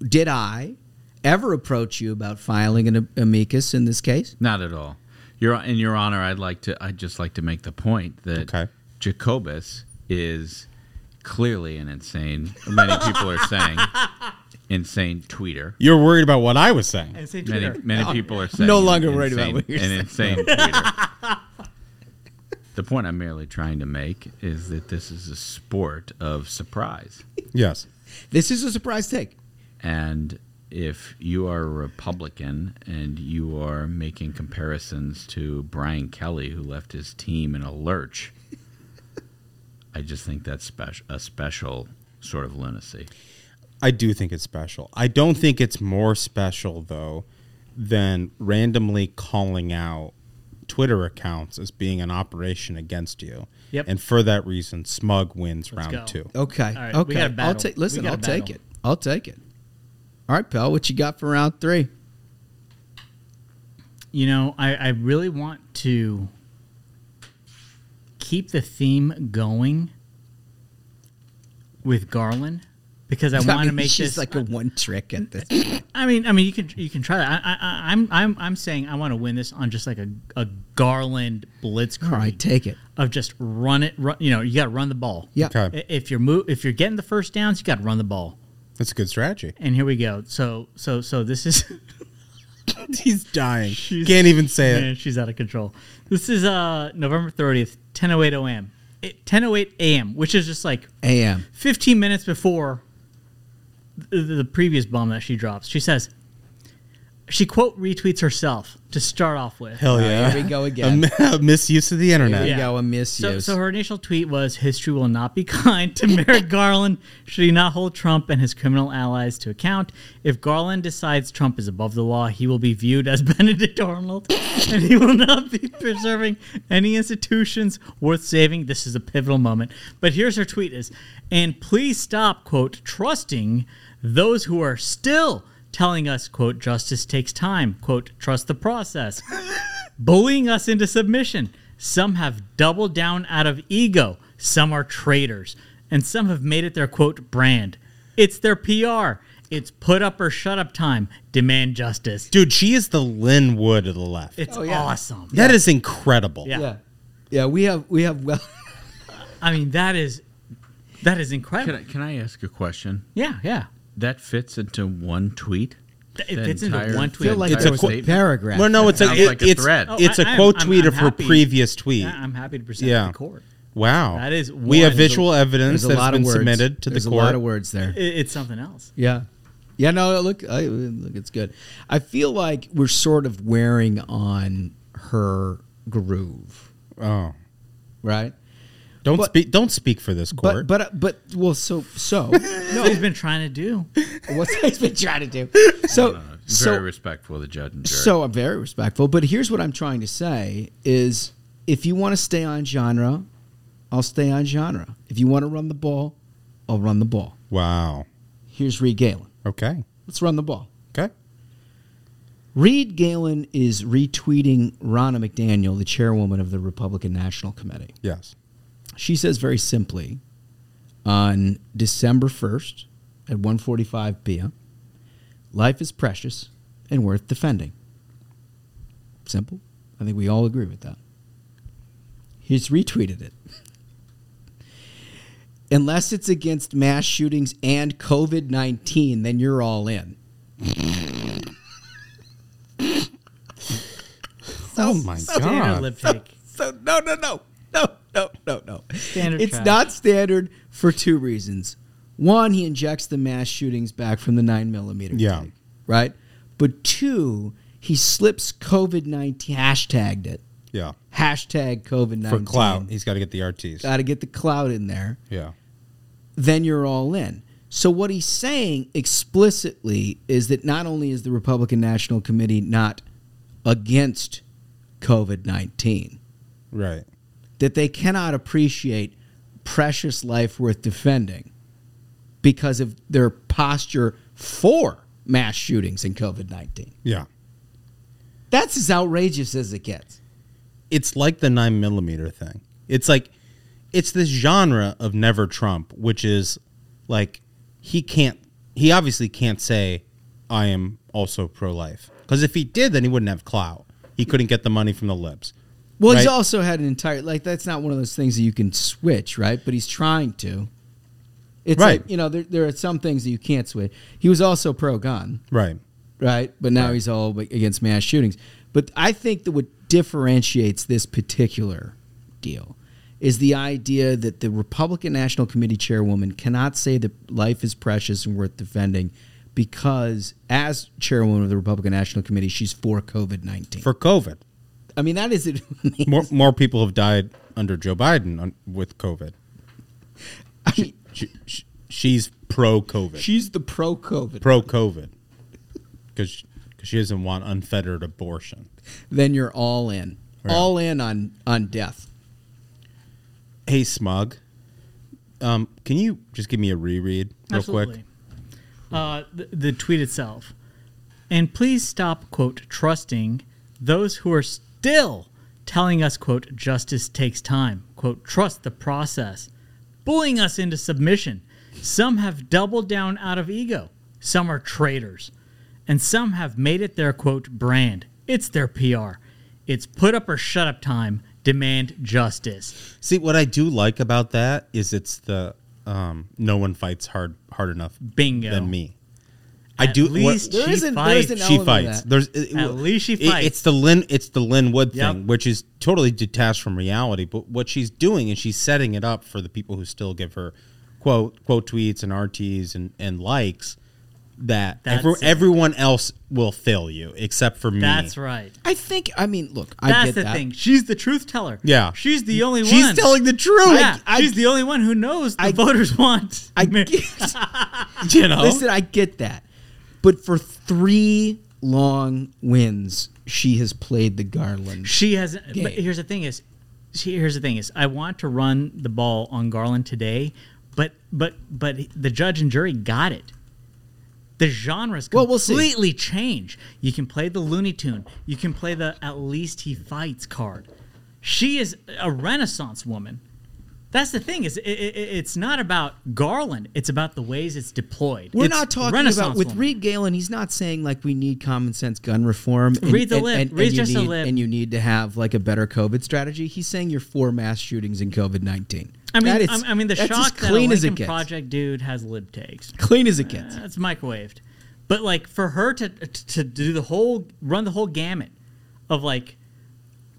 Did I ever approach you about filing an amicus in this case? Not at all. Your in your honor, I'd like to. I'd just like to make the point that Okay. Jacobus is clearly an insane. Many people are saying insane tweeter. You're worried about what I was saying. Insane say Many Twitter. many people are saying no longer insane, worried about what you're an saying. insane tweeter. the point I'm merely trying to make is that this is a sport of surprise. Yes. This is a surprise take. And if you are a Republican and you are making comparisons to Brian Kelly, who left his team in a lurch, I just think that's special, a special sort of lunacy. I do think it's special. I don't think it's more special though than randomly calling out Twitter accounts as being an operation against you. Yep. And for that reason, Smug wins round go. two. Okay. All right, we okay. got a I'll battle. take. We Listen, got a I'll take it. I'll take it. All right, pal. What you got for round three? You know, I, I really want to keep the theme going with Garland because I, want to mean, make she's this like a one trick at this. I mean, I mean, you can you can try that. I, I, I- I'm I'm I'm saying I want to win this on just like a, a Garland blitzkrieg. All right, take it. of just run it. Run, you know, you got to run the ball. Yeah. Okay. If you're move, if you're getting the first downs, you got to run the ball. That's a good strategy. And here we go. So so so this is He's dying. She's- Can't even say man, it. she's out of control. This is uh November 30th, 10:08 a.m. It- 10:08 a.m., which is just like A.M. 15 minutes before the, the previous bomb that she drops. She says she quote retweets herself to start off with. Hell right, yeah. here we go again. A, a misuse of the internet. Here we Yeah. go. A So, misuse. so her initial tweet was history will not be kind to Merrick Garland should he not hold Trump and his criminal allies to account. If Garland decides Trump is above the law, he will be viewed as Benedict Arnold and he will not be preserving any institutions worth saving. This is a pivotal moment. But here's her tweet is, and please stop, quote, trusting those who are still telling us, quote, justice takes time, quote, trust the process bullying us into submission. Some have doubled down out of ego. Some are traitors. And some have made it their quote brand. It's their PR. It's put up or shut up time. Demand justice. Dude, she is the Lin Wood of the left. It's oh, yeah. awesome. That is incredible. Yeah. yeah, yeah. We have we have well. I mean, that is that is Can incredible. I, can I ask a question? yeah, yeah. That fits into one tweet. It The fits into entire- one tweet. feel like entire there was a statement. paragraph. Well, no, it's a, it- like a it's thread. Oh, it's I- a I'm- quote I'm- tweet I'm of her previous tweet. I'm happy to present Yeah. to the court. Wow, That is we have one. visual evidence There's a that's lot been of words. submitted to There's the court. There's a lot of words there. It- it's something else. Yeah. Yeah, no, look, I, look, it's good. I feel like we're sort of wearing on her groove, Oh, right? Don't But- speak! Don't speak for this court. But but but well, so so no, what he's been trying to do. what's he's been trying to do? So Very so respectful of the judge and jury. so I'm very respectful. But here's what I'm trying to say: is if you want to stay on genre, I'll stay on genre. If you want to run the ball, I'll run the ball. wow. Here's Reed Galen. Okay. Let's run the ball. Okay. Reed Galen is retweeting Ronna McDaniel, the chairwoman of the Republican National Committee. Yes. She says very simply on December 1st at 1:45 p.m. Life is precious and worth defending. Simple. I think we all agree with that. He's retweeted it. Unless it's against mass shootings and COVID 19, then you're all in. oh my Standard god. lip. So no, no, no, no, no, no, no. Standard it's trash. not standard for two reasons. One, he injects the mass shootings back from the nine millimeter. Yeah. take, right. But two, he slips COVID nineteen hashtagged it. Yeah. Hashtag COVID nineteen For nineteen clout, he's got to get the RTs. Got to get the clout in there. yeah. Then you're all in. So what he's saying explicitly is that not only is the Republican National Committee not against COVID nineteen, Right. That they cannot appreciate precious life worth defending because of their posture for mass shootings and COVID 19. Yeah. That's as outrageous as it gets. It's like the nine millimeter thing. It's like it's this genre of never Trump, which is like he can't. He obviously can't say I am also pro life because if he did, then he wouldn't have clout. He couldn't get the money from the libs. Well, he's also had an entire, like, that's not one of those things that you can switch, right? But he's trying to. It's Right. like, you know, there, there are some things that you can't switch. He was also pro gun. Right. right? But now Right. he's all against mass shootings. But I think that what differentiates this particular deal is the idea that the Republican National Committee chairwoman cannot say that life is precious and worth defending because, as chairwoman of the Republican National Committee, she's for COVID 19. For COVID, I mean, that is it. more more people have died under Joe Biden on, with COVID. I mean, She, she, she's pro COVID. she's the pro COVID. pro COVID because she doesn't want unfettered abortion. Then you're all in. All in on, on death. Hey, Smug, um, can you just give me a reread real quick? Absolutely. Uh, the, the tweet itself. And please stop, quote, trusting those who are still telling us, quote, justice takes time, quote, trust the process, bullying us into submission. Some have doubled down out of ego. Some are traitors. And some have made it their, quote, brand. It's their PR. It's put up or shut up time. Demand justice. See, what I do like about that is it's the um, no one fights hard hard enough Bingo. than me. I At do. what- least There she isn't- there fights. isn't she fights. There's it- At least she it- fights. it's the Lin. It's the Lin Wood Yep. thing, which is totally detached from reality. But what she's doing is she's setting it up for the people who still give her quote quote tweets and RTs and and likes that every- everyone else will fail you except for me. That's right. I think, I mean, look, I That's get the that. thing. She's the truth teller. Yeah. She's the only She's one. She's telling the truth. Yeah, I- she's the only one who knows the I- voters want. I mean, get, You know. Listen, I get that. But for three long wins, she has played the Garland. she has. Game. But here's the thing: is she, here's the thing is I want to run the ball on Garland today, but but but the judge and jury got it. The genres Well, we'll completely change. You can play the Looney Tune. You can play the at least he fights card. She is a Renaissance woman. That's the thing is it, it, it's not about Garland. It's about the ways it's deployed. We're It's not talking about with woman. Reed Galen. He's not saying like we need common sense gun reform. And, Read the and, lip. And, Read and you just the need, lip. And you need to have like a better COVID strategy. He's saying you're for mass shootings in COVID nineteen. I mean, That is- I, mean, the shock as that a clean as it Lincoln. Project dude has lib takes. Clean as it gets. Uh, that's microwaved. But like for her to to do the whole run the whole gamut of like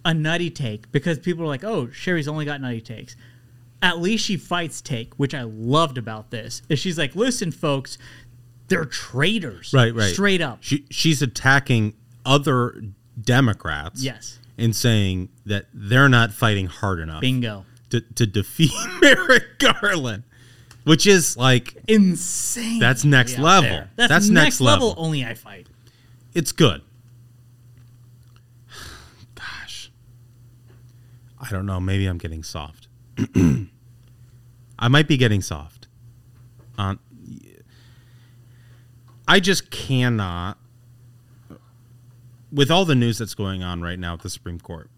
a nutty take because people are like, "Oh, Cheri's only got nutty takes." At least she fights take, which I loved about this. Is she's like, "Listen, folks, they're traitors." Right, right. Straight up. She she's attacking other Democrats. Yes. And saying that they're not fighting hard enough. Bingo. To, to defeat Merrick Garland, which is like insane. That's next level. That's, That's next, next level. level. Only I fight. It's good. Gosh. I don't know. Maybe I'm getting soft. I might be getting soft. Um, I just cannot, with all the news that's going on right now at the Supreme Court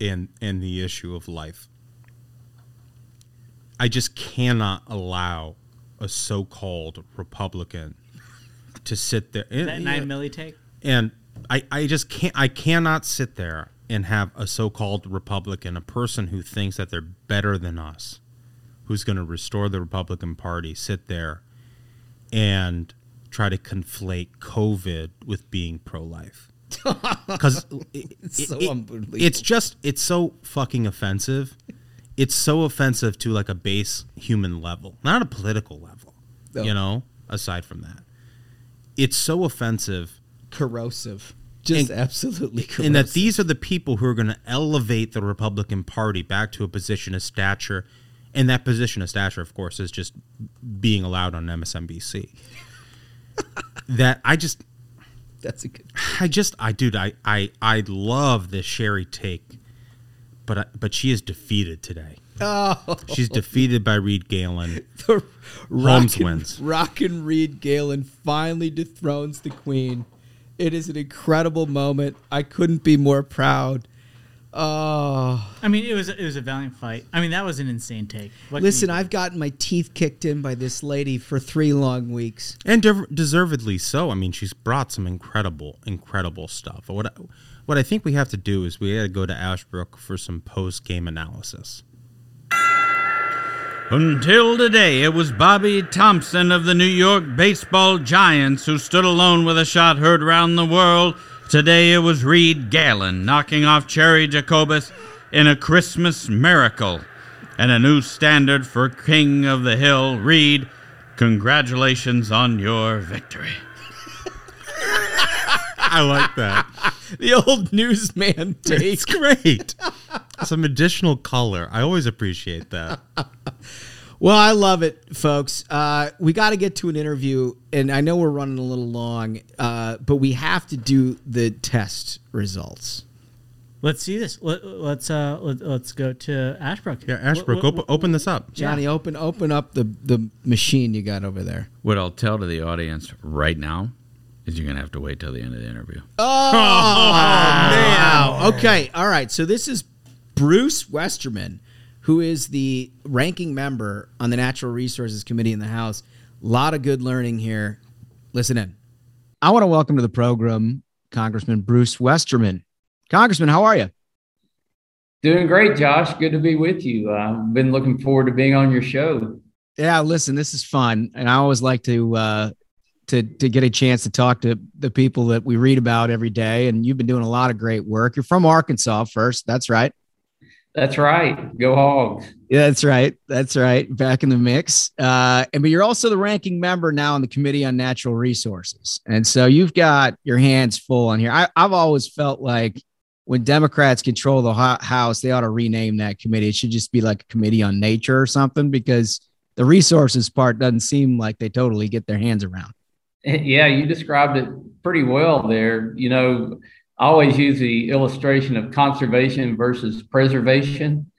and, and the issue of life, I just cannot allow a so called Republican to sit there. That nine milli take. And I, I just can't I cannot sit there and have a so-called Republican, a person who thinks that they're better than us, who's going to restore the Republican Party, sit there and try to conflate COVID with being pro-life. Because It's so unbelievable. it's just it's so fucking offensive. It's so offensive to like a base human level, not a political level. No. You know, aside from that, it's so offensive corrosive. Just And- absolutely corrosive. and that these are the people who are going to elevate the Republican Party back to a position of stature, and that position of stature, of course, is just being allowed on MSNBC. that I just, That's a good. I just, I dude, I, I, I love this Cheri take, but I, but she is defeated today. Oh, She's defeated by Reed Galen. the Holmes Rockin'- wins. Rockin' Reed Galen finally dethrones the queen. It is an incredible moment. I couldn't be more proud. Oh, I mean, it was it was a valiant fight. I mean, that was an insane take. What listen. I've gotten my teeth kicked in by this lady for three long weeks. and de- deservedly so. I mean, she's brought some incredible, incredible stuff. What I, what I think we have to do is we got to go to Ashbrook for some post game analysis. Until today, it was Bobby Thomson of the New York Baseball Giants who stood alone with a shot heard round the world. Today, it was Reed Galen knocking off Cheri Jacobus in a Christmas miracle. And a new standard for King of the Hill. Reed, congratulations on your victory. I like that. The old newsman take. it's great. Some additional color. I always appreciate that. Well, I love it, folks. Uh, we got to get to an interview, and I know we're running a little long, uh, but we have to do the test results. Let's see this. Let, let's uh let, let's go to Ashbrook. Yeah, Ashbrook, What- open, open this up. Johnny, open open up the the machine you got over there. What I'll tell to the audience right now is you're going to have to wait till the end of the interview. Oh, man. Okay. All right. So this is Bruce Westerman, who is the ranking member on the Natural Resources Committee in the House. A lot of good learning here. Listen in. I want to welcome to the program Congressman Bruce Westerman. Congressman, how are you? Doing great, Josh. Good to be with you. I've been looking forward to being on your show. Yeah, listen, this is fun, and I always like to uh, to to get a chance to talk to the people that we read about every day. And you've been doing a lot of great work. You're from Arkansas, first. That's right. That's right. Go Hogs. Yeah, that's right. That's right. Back in the mix. Uh, and but you're also the ranking member now on the Committee on Natural Resources, and so you've got your hands full on here. I, I've always felt like when Democrats control the ho- House, they ought to rename that committee. It should just be like a Committee on Nature or something because the resources part doesn't seem like they totally get their hands around. Yeah, you described it pretty well there. You know, I always use the illustration of conservation versus preservation.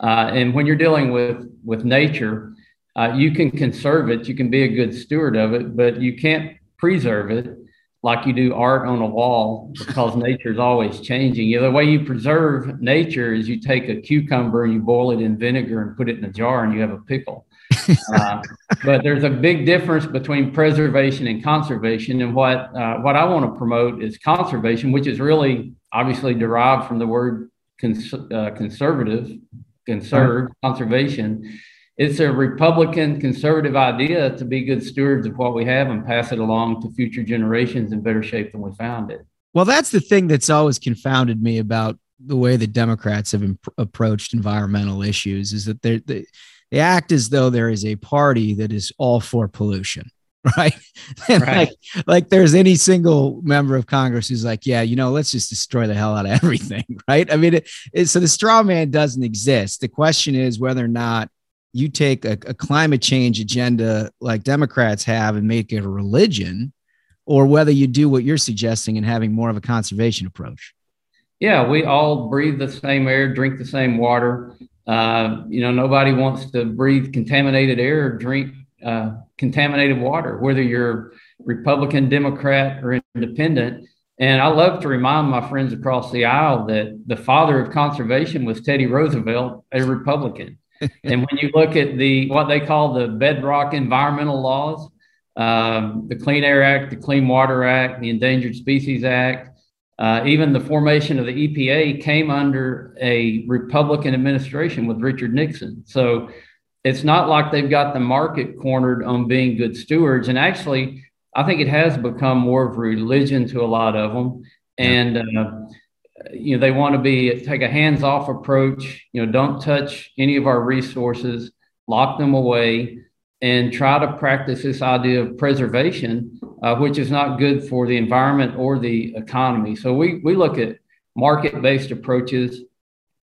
Uh, and when you're dealing with with nature, uh, you can conserve it, you can be a good steward of it, but you can't preserve it like you do art on a wall because nature is always changing. You know, the way you preserve nature is you take a cucumber and you boil it in vinegar and put it in a jar and you have a pickle. Uh, but there's a big difference between preservation and conservation. And what uh, what I want to promote is conservation, which is really obviously derived from the word cons- uh, conservative, conserve, conservation. it's a Republican conservative idea to be good stewards of what we have and pass it along to future generations in better shape than we found it. Well, that's the thing that's always confounded me about the way the Democrats have imp- approached environmental issues is that they they act as though there is a party that is all for pollution, right? and right. like like there's any single member of Congress who's like, yeah, you know, let's just destroy the hell out of everything, right? I mean, it, it, so the straw man doesn't exist. The question is whether or not you take a, a climate change agenda like Democrats have and make it a religion, or whether you do what you're suggesting and having more of a conservation approach. Yeah, we all breathe the same air, drink the same water. Uh, you know, nobody wants to breathe contaminated air or drink uh, contaminated water, whether you're Republican, Democrat, or independent. And I love to remind my friends across the aisle that the father of conservation was Teddy Roosevelt, a Republican and when you look at the what they call the bedrock environmental laws, um, the Clean Air Act, the Clean Water Act, the Endangered Species Act, uh, even the formation of the EPA came under a Republican administration with Richard Nixon. So it's not like they've got the market cornered on being good stewards. And actually, I think it has become more of a religion to a lot of them. And uh, you know they want to be take a hands-off approach you know don't touch any of our resources lock them away and try to practice this idea of preservation uh, which is not good for the environment or the economy. So we we look at market-based approaches.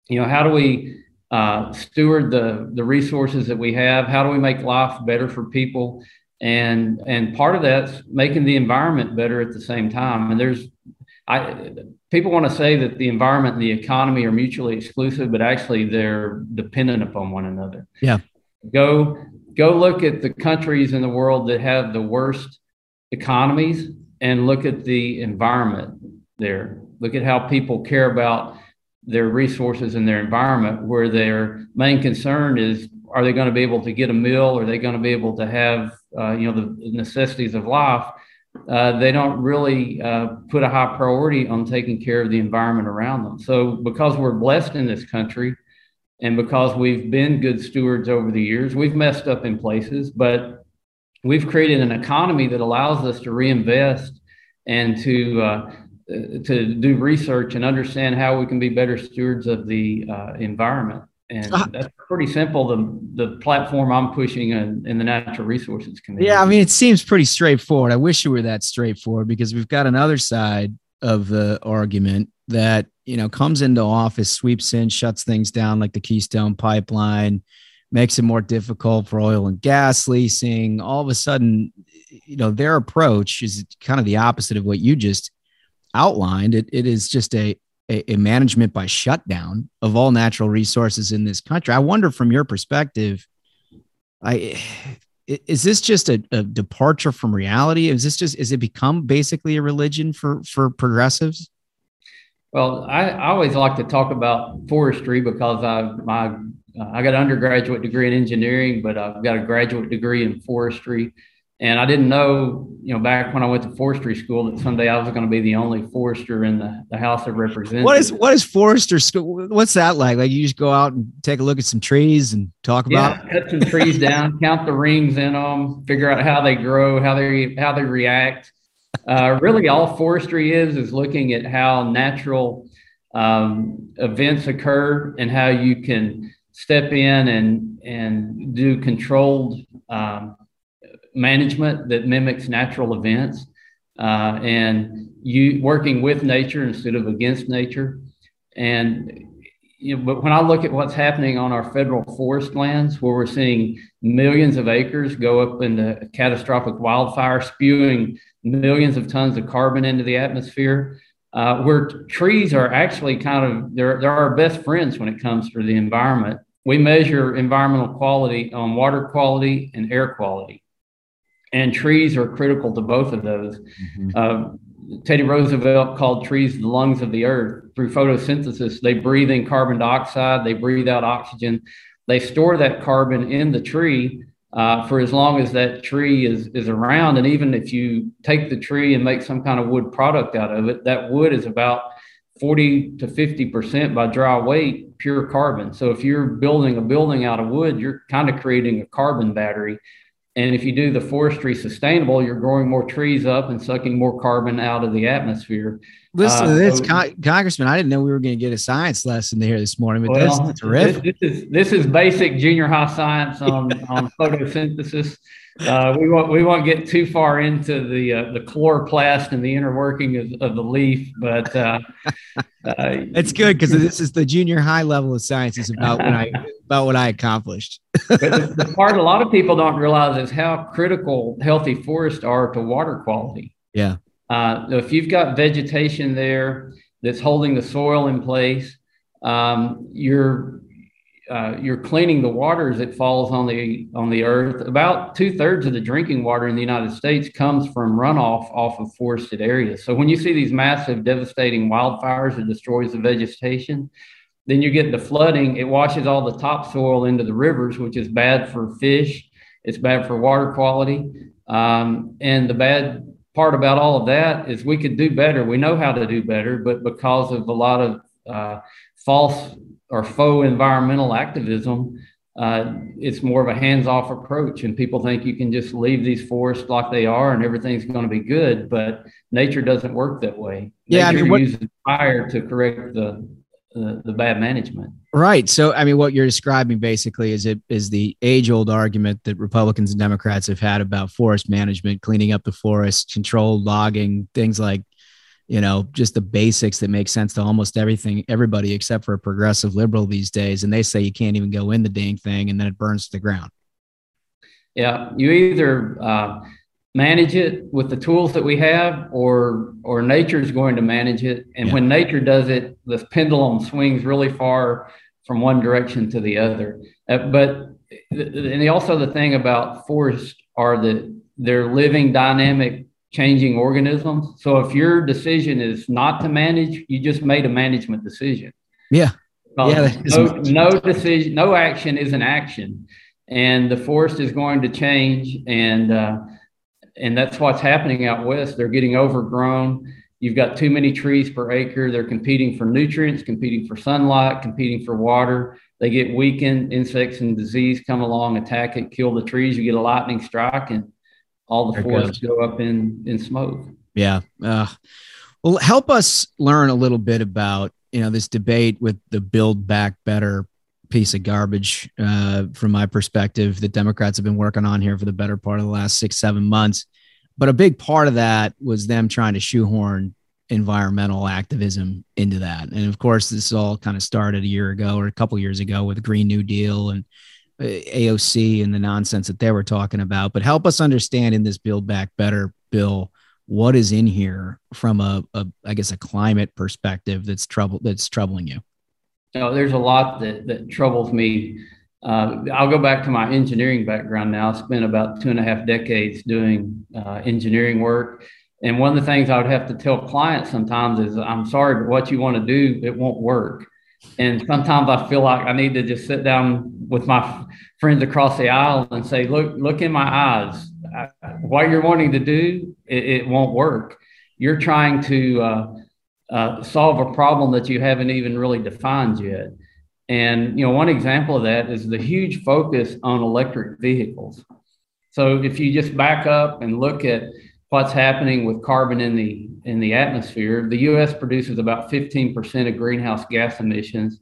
You know how do we uh, steward the the resources that we have? How do we make life better for people? And and part of that's making the environment better at the same time. And there's I people want to say that the environment and the economy are mutually exclusive, but actually they're dependent upon one another. Yeah. Go go look at the countries in the world that have the worst economies and look at the environment there. Look at how people care about their resources and their environment, where their main concern is are they going to be able to get a meal? Are they going to be able to have uh, you know the necessities of life? uh, they don't really uh, put a high priority on taking care of the environment around them. So, because we're blessed in this country and because we've been good stewards over the years, we've messed up in places, but we've created an economy that allows us to reinvest and to uh, to do research and understand how we can be better stewards of the uh, environment. And uh, that's pretty simple. The the platform I'm pushing in, in the natural resources committee. Yeah, I mean, it seems pretty straightforward. I wish it were that straightforward because we've got another side of the argument that you know comes into office, sweeps in, shuts things down like the Keystone Pipeline, makes it more difficult for oil and gas leasing. All of a sudden, you know, their approach is kind of the opposite of what you just outlined. It, it is just a a, a management by shutdown of all natural resources in this country. I wonder, from your perspective, I is this just a, a, departure from reality? Is this just is it become basically a religion for for progressives? Well, I, I always like to talk about forestry because I my I got an undergraduate degree in engineering, but I've got a graduate degree in forestry. And I didn't know, you know, back when I went to forestry school that someday I was going to be the only forester in the, the House of Representatives. What is what is forester school? What's that like? Like you just go out and take a look at some trees and talk about yeah, cut some trees down, count the rings in them, figure out how they grow, how they how they react. Uh, really, all forestry is is looking at how natural um, events occur and how you can step in and and do controlled um, management that mimics natural events uh, and you working with nature instead of against nature. And you know, but when I look at what's happening on our federal forest lands, where we're seeing millions of acres go up in into catastrophic wildfire, spewing millions of tons of carbon into the atmosphere, uh, where trees are actually kind of they're, they're our best friends when it comes to the environment. We measure environmental quality on water quality and air quality and trees are critical to both of those. Mm-hmm. Uh, Teddy Roosevelt called trees the lungs of the earth. Through photosynthesis, they breathe in carbon dioxide, they breathe out oxygen. They store that carbon in the tree uh, for as long as that tree is, is around. And even if you take the tree and make some kind of wood product out of it, that wood is about 40 to 50% by dry weight pure carbon. So if you're building a building out of wood, you're kind of creating a carbon battery. And if you do the forestry sustainable, you're growing more trees up and sucking more carbon out of the atmosphere. Listen uh, to this, so, Con- Congressman. I didn't know we were going to get a science lesson here this morning, but well, that's terrific. This, this, is this is basic junior high science on on photosynthesis. Uh, we won't we won't get too far into the uh, the chloroplast and the inner working of, of the leaf, but uh, uh it's good because this is the junior high level of science is about what I about what I accomplished. but the, the part a lot of people don't realize is how critical healthy forests are to water quality. Yeah. Uh, if you've got vegetation there that's holding the soil in place, um, you're uh, you're cleaning the water as it falls on the on the earth. About two thirds of the drinking water in the United States comes from runoff off of forested areas. So when you see these massive, devastating wildfires that destroys the vegetation, then you get the flooding. It washes all the topsoil into the rivers, which is bad for fish. It's bad for water quality. Um, and the bad part about all of that is we could do better. We know how to do better, but because of a lot of uh, false or faux environmental activism, uh, it's more of a hands-off approach, and people think you can just leave these forests like they are and everything's going to be good. But nature doesn't work that way. Yeah, nature I mean, what, uses fire to correct the, the the bad management. Right. So, I mean, what you're describing basically is it is the age-old argument that Republicans and Democrats have had about forest management, cleaning up the forest, controlled logging, things like you know, just the basics that make sense to almost everything, everybody except for a progressive liberal these days. And they say you can't even go in the dang thing and then it burns to the ground. Yeah. You either uh, manage it with the tools that we have or, or nature is going to manage it. And yeah. when nature does it, the pendulum swings really far from one direction to the other. Uh, but, and also the thing about forests are that they're living dynamic changing organisms. So if your decision is not to manage, you just made a management decision. Yeah. yeah. No, no decision, no action is an action, and the forest is going to change, and uh, and that's what's happening out west. They're getting overgrown. You've got too many trees per acre. They're competing for nutrients, competing for sunlight, competing for water. They get weakened. Insects and disease come along, attack it, kill the trees. You get a lightning strike, and all the forests go up in in smoke. Yeah. Uh, well, help us learn a little bit about you know this debate with the Build Back Better piece of garbage uh, from my perspective that Democrats have been working on here for the better part of the last six seven months. But a big part of that was them trying to shoehorn environmental activism into that. And of course, this all kind of started a year ago or a couple years ago with Green New Deal and AOC and the nonsense that they were talking about, but help us understand in this Build Back Better bill what is in here from a, a I guess a climate perspective that's trouble that's troubling you. No, there's a lot that that troubles me. Uh, I'll go back to my engineering background now. I spent about two and a half decades doing uh, engineering work. And one of the things I would have to tell clients sometimes is, I'm sorry, but what you want to do, it won't work. And sometimes I feel like I need to just sit down with my friends across the aisle and say, look, look in my eyes. what you're wanting to do, it, it won't work. You're trying to uh, uh, solve a problem that you haven't even really defined yet. And you know, one example of that is the huge focus on electric vehicles. So if you just back up and look at what's happening with carbon in the in the atmosphere, the U.S. produces about 15% of greenhouse gas emissions.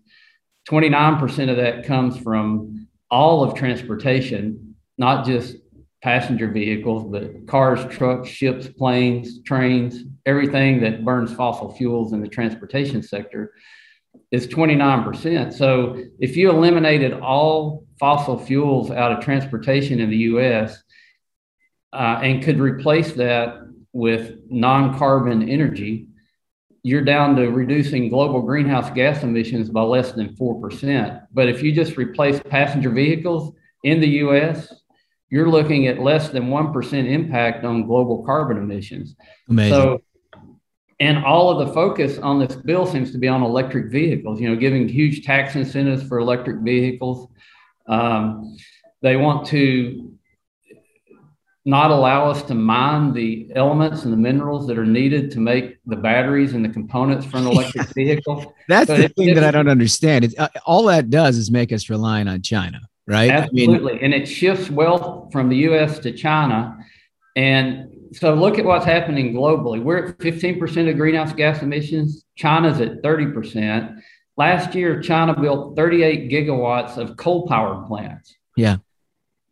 29% of that comes from all of transportation, not just passenger vehicles, but cars, trucks, ships, planes, trains, everything that burns fossil fuels in the transportation sector is 29%. So if you eliminated all fossil fuels out of transportation in the US, uh, and could replace that with non carbon energy, you're down to reducing global greenhouse gas emissions by less than 4%. But if you just replace passenger vehicles in the US, you're looking at less than 1% impact on global carbon emissions. Amazing. So, and all of the focus on this bill seems to be on electric vehicles, you know, giving huge tax incentives for electric vehicles. Um, they want to not allow us to mine the elements and the minerals that are needed to make the batteries and the components for an electric vehicle. That's the it- thing that I don't understand. It's, uh, all that does is make us reliant on China, right? I mean, Absolutely. and it shifts wealth from the US to China. And so look at what's happening globally. We're at 15% of greenhouse gas emissions. China's at 30%. Last year, China built 38 gigawatts of coal powered plants. yeah.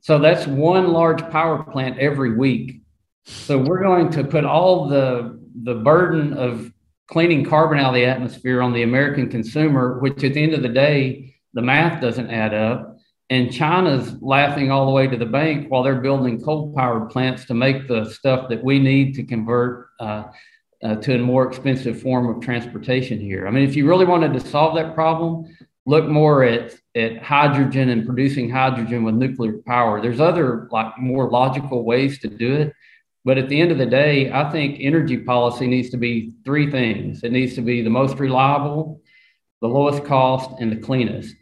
So that's one large power plant every week. So we're going to put all the the burden of cleaning carbon out of the atmosphere on the American consumer, which at the end of the day, the math doesn't add up. And China's laughing all the way to the bank while they're building coal powered plants to make the stuff that we need to convert uh, uh, to a more expensive form of transportation here. I mean, if you really wanted to solve that problem, look more at at hydrogen and producing hydrogen with nuclear power. There's other like more logical ways to do it. But at the end of the day, I think energy policy needs to be three things. It needs to be the most reliable, the lowest cost, and the cleanest.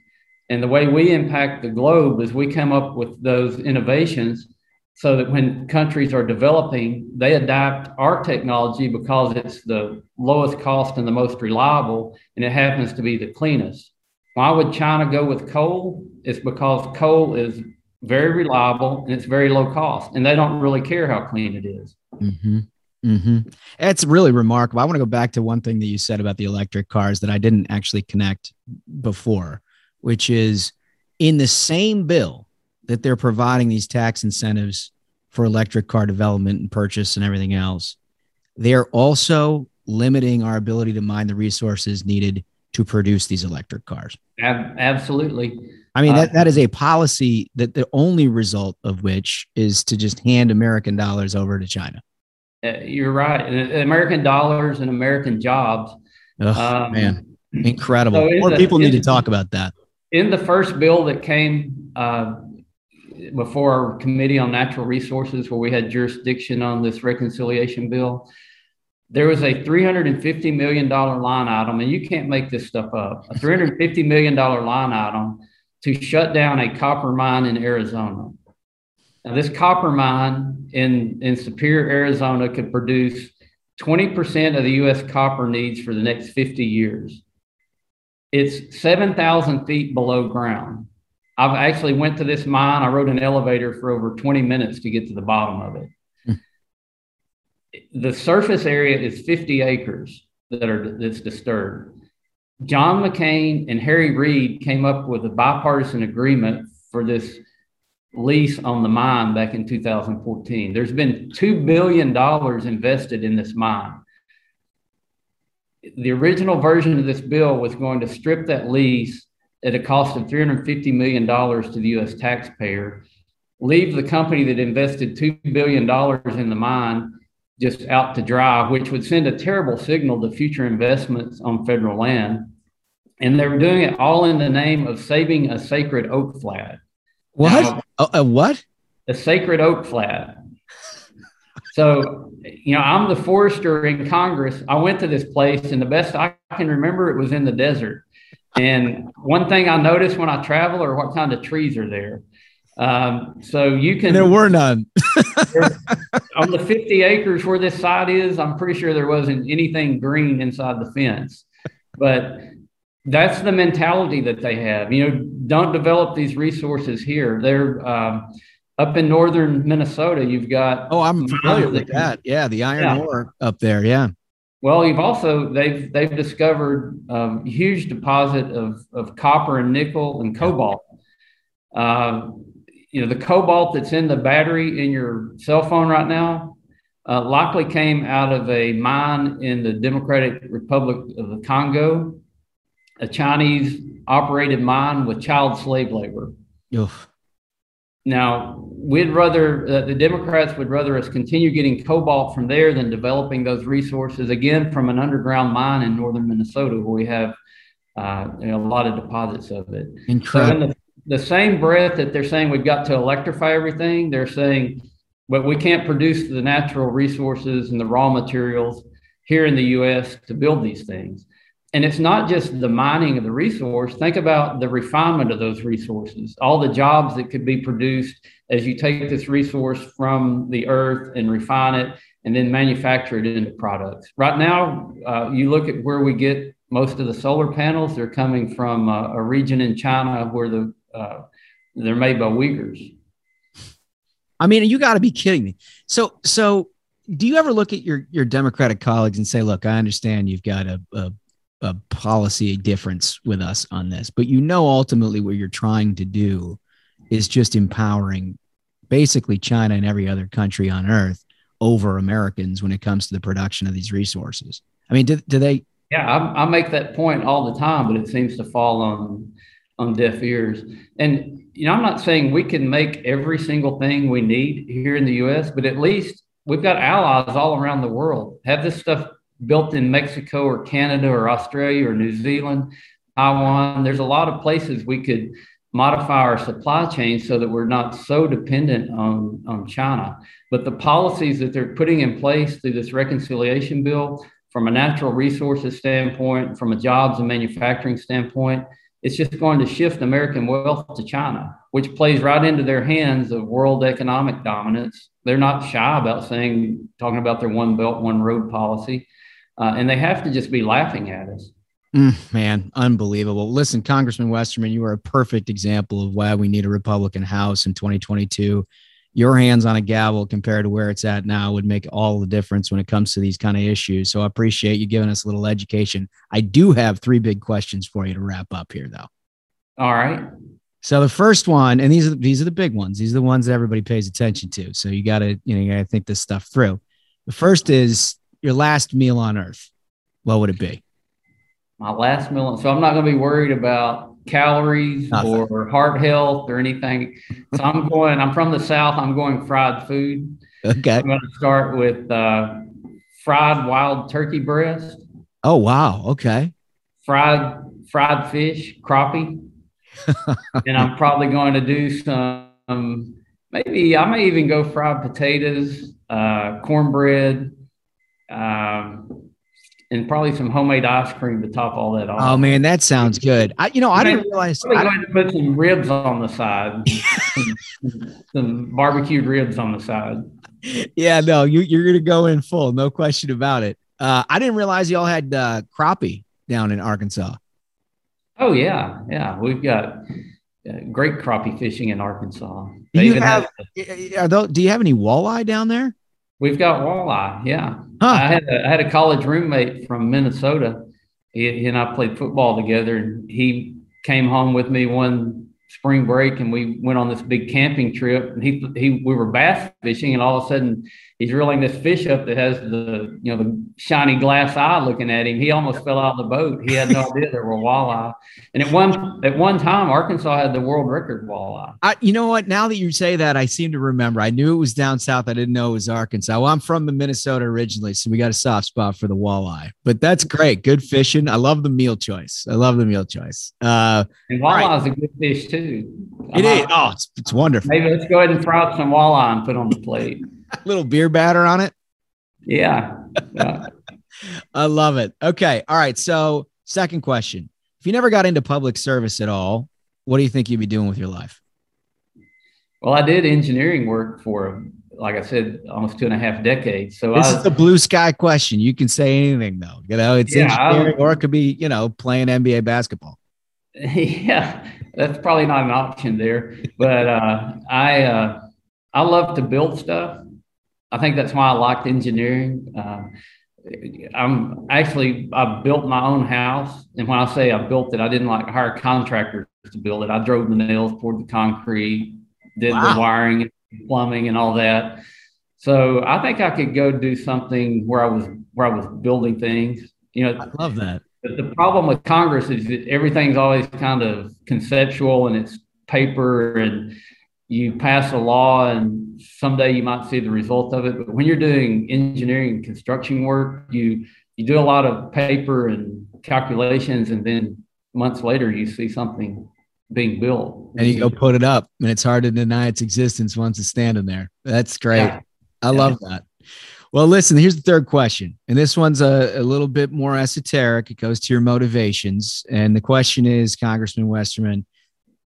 And the way we impact the globe is we come up with those innovations so that when countries are developing, they adapt our technology because it's the lowest cost and the most reliable, and it happens to be the cleanest. Why would China go with coal? It's because coal is very reliable and it's very low cost, and they don't really care how clean it is. Mm-hmm. Mm-hmm. It's really remarkable. I want to go back to one thing that you said about the electric cars that I didn't actually connect before, which is in the same bill that they're providing these tax incentives for electric car development and purchase and everything else, they're also limiting our ability to mine the resources needed to produce these electric cars. Absolutely. I mean, Uh, that, that is a policy that the only result of which is to just hand American dollars over to China. Uh, you're right. American dollars and American jobs. Ugh, Um, man, incredible. so More the- people need to talk about that. In the first bill that came uh, before our Committee on Natural Resources, where we had jurisdiction on this reconciliation bill, there was a $350 million line item, and you can't make this stuff up a $350 million line item to shut down a copper mine in Arizona. Now, this copper mine in, in Superior, Arizona could produce 20% of the US copper needs for the next 50 years. It's 7,000 feet below ground. I've actually went to this mine. I rode an elevator for over 20 minutes to get to the bottom of it. The surface area is 50 acres that are that's disturbed. John McCain and Harry Reid came up with a bipartisan agreement for this lease on the mine back in 2014. There's been $2 billion invested in this mine. The original version of this bill was going to strip that lease at a cost of $350 million to the US taxpayer, leave the company that invested $2 billion in the mine just out to dry, which would send a terrible signal to future investments on federal land. And they were doing it all in the name of saving a sacred oak flat. What? Now, a, a what? a sacred oak flat. So, you know, I'm the forester in Congress. I went to this place, and the best I can remember, it was in the desert. And one thing I noticed when I travel are what kind of trees are there. Um, so you can. There were none. on the 50 acres where this site is, I'm pretty sure there wasn't anything green inside the fence. But that's the mentality that they have. You know, don't develop these resources here. They're um, up in northern Minnesota. You've got Oh, I'm familiar with that. Yeah, the iron Yeah. ore up there. Yeah. Well, you've also they've they've discovered um, huge deposit of of copper and nickel and cobalt. Uh, you know, the cobalt that's in the battery in your cell phone right now uh, likely came out of a mine in the Democratic Republic of the Congo, a Chinese operated mine with child slave labor. Oof. Now, we'd rather, uh, the Democrats would rather us continue getting cobalt from there than developing those resources again from an underground mine in northern Minnesota where we have uh, a lot of deposits of it. So, in Incredible. the, the same breath that they're saying we've got to electrify everything, they're saying, but we can't produce the natural resources and the raw materials here in the US to build these things. and it's not just the mining of the resource. Think about the refinement of those resources, all the jobs that could be produced as you take this resource from the earth and refine it and then manufacture it into products. Right now, uh, you look at where we get most of the solar panels, they're coming from uh, a region in China where the uh, they're made by Uyghurs. I mean, you got to be kidding me. So, so do you ever look at your your Democratic colleagues and say, "Look, I understand you've got a, a a policy difference with us on this, but you know ultimately what you're trying to do is just empowering basically China and every other country on earth over Americans when it comes to the production of these resources. I mean, do, do they? Yeah, I, I make that point all the time, but it seems to fall on on deaf ears. And you know, I'm not saying we can make every single thing we need here in the U.S., but at least we've got allies all around the world. Have this stuff built in Mexico or Canada or Australia or New Zealand, Taiwan. There's a lot of places we could modify our supply chain so that we're not so dependent on, on China. But the policies that they're putting in place through this reconciliation bill, from a natural resources standpoint, from a jobs and manufacturing standpoint, it's just going to shift American wealth to China, which plays right into their hands of world economic dominance. They're not shy about saying, talking about their one belt, one road policy. Uh, and they have to just be laughing at us. Mm, man, unbelievable. Listen, Congressman Westerman, you are a perfect example of why we need a Republican House in 2022. Your hands on a gavel compared to where it's at now would make all the difference when it comes to these kind of issues. So I appreciate you giving us a little education. I do have three big questions for you to wrap up here, though. All right. So the first one, and these are these are the big ones. These are the ones that everybody pays attention to. So you got to you know you got to think this stuff through. The first is your last meal on earth, what would it be? My last meal. So I'm not going to be worried about calories Nothing. or heart health or anything. So I'm going, I'm from the South. I'm going fried food. Okay. I'm going to start with uh, fried wild turkey breast. Oh, wow. Okay. Fried, fried fish, crappie. and I'm probably going to do some, maybe I may even go fried potatoes, uh, cornbread, um, and probably some homemade ice cream to top all that off. Oh man, that sounds good. I, you know, I, didn't realize. I'm going to put some ribs on the side, some, some barbecued ribs on the side. Yeah, no, you, you're going to go in full, no question about it. Uh, I didn't realize y'all had uh, crappie down in Arkansas. Oh yeah, yeah, we've got uh, great crappie fishing in Arkansas. Do you have, have are those, do you have any walleye down there? We've got walleye. Yeah, huh. I had a, I had a college roommate from Minnesota. He, he, and I played football together, and he came home with me one spring break, and we went on this big camping trip. And he he we were bass fishing, and all of a sudden he's reeling this fish up that has the you know the shiny glass eye looking at him. He almost fell out of the boat. He had no idea there were walleye. And at one at one time, Arkansas had the world record walleye. I, you know what? Now that you say that, I seem to remember. I knew it was down south. I didn't know it was Arkansas. Well, I'm from the Minnesota originally, so we got a soft spot for the walleye. But that's great. Good fishing. I love the meal choice. I love the meal choice. Uh, and walleye right. is a good fish too. It is. Oh, it's, it's wonderful. Maybe let's go ahead and fry up some walleye and put on the plate. Little beer batter on it. Yeah. yeah. I love it. Okay. All right. So, second question. If you never got into public service at all, what do you think you'd be doing with your life? Well, I did engineering work for, like I said, almost two and a half decades. So this was, is the blue sky question. You can say anything though. You know, it's yeah, engineering, or it could be, you know, playing NBA basketball. Yeah, that's probably not an option there. But uh, I, uh, I love to build stuff. I think that's why I liked engineering. Uh, I'm actually I built my own house, and when I say I built it, I didn't like hire contractors to build it. I drove the nails, poured the concrete, did wow. the wiring, and plumbing, and all that. So I think I could go do something where I was where I was building things. You know, I love that. But the problem with Congress is that everything's always kind of conceptual and it's paper and you pass a law and someday you might see the result of it. But when you're doing engineering and construction work, you you do a lot of paper and calculations, and then months later you see something being built. And you go put it up, and it's hard to deny its existence once it's standing there. That's great. Yeah. I love that. Well, listen, here's the third question. And this one's a, a little bit more esoteric. It goes to your motivations. And the question is, Congressman Westerman,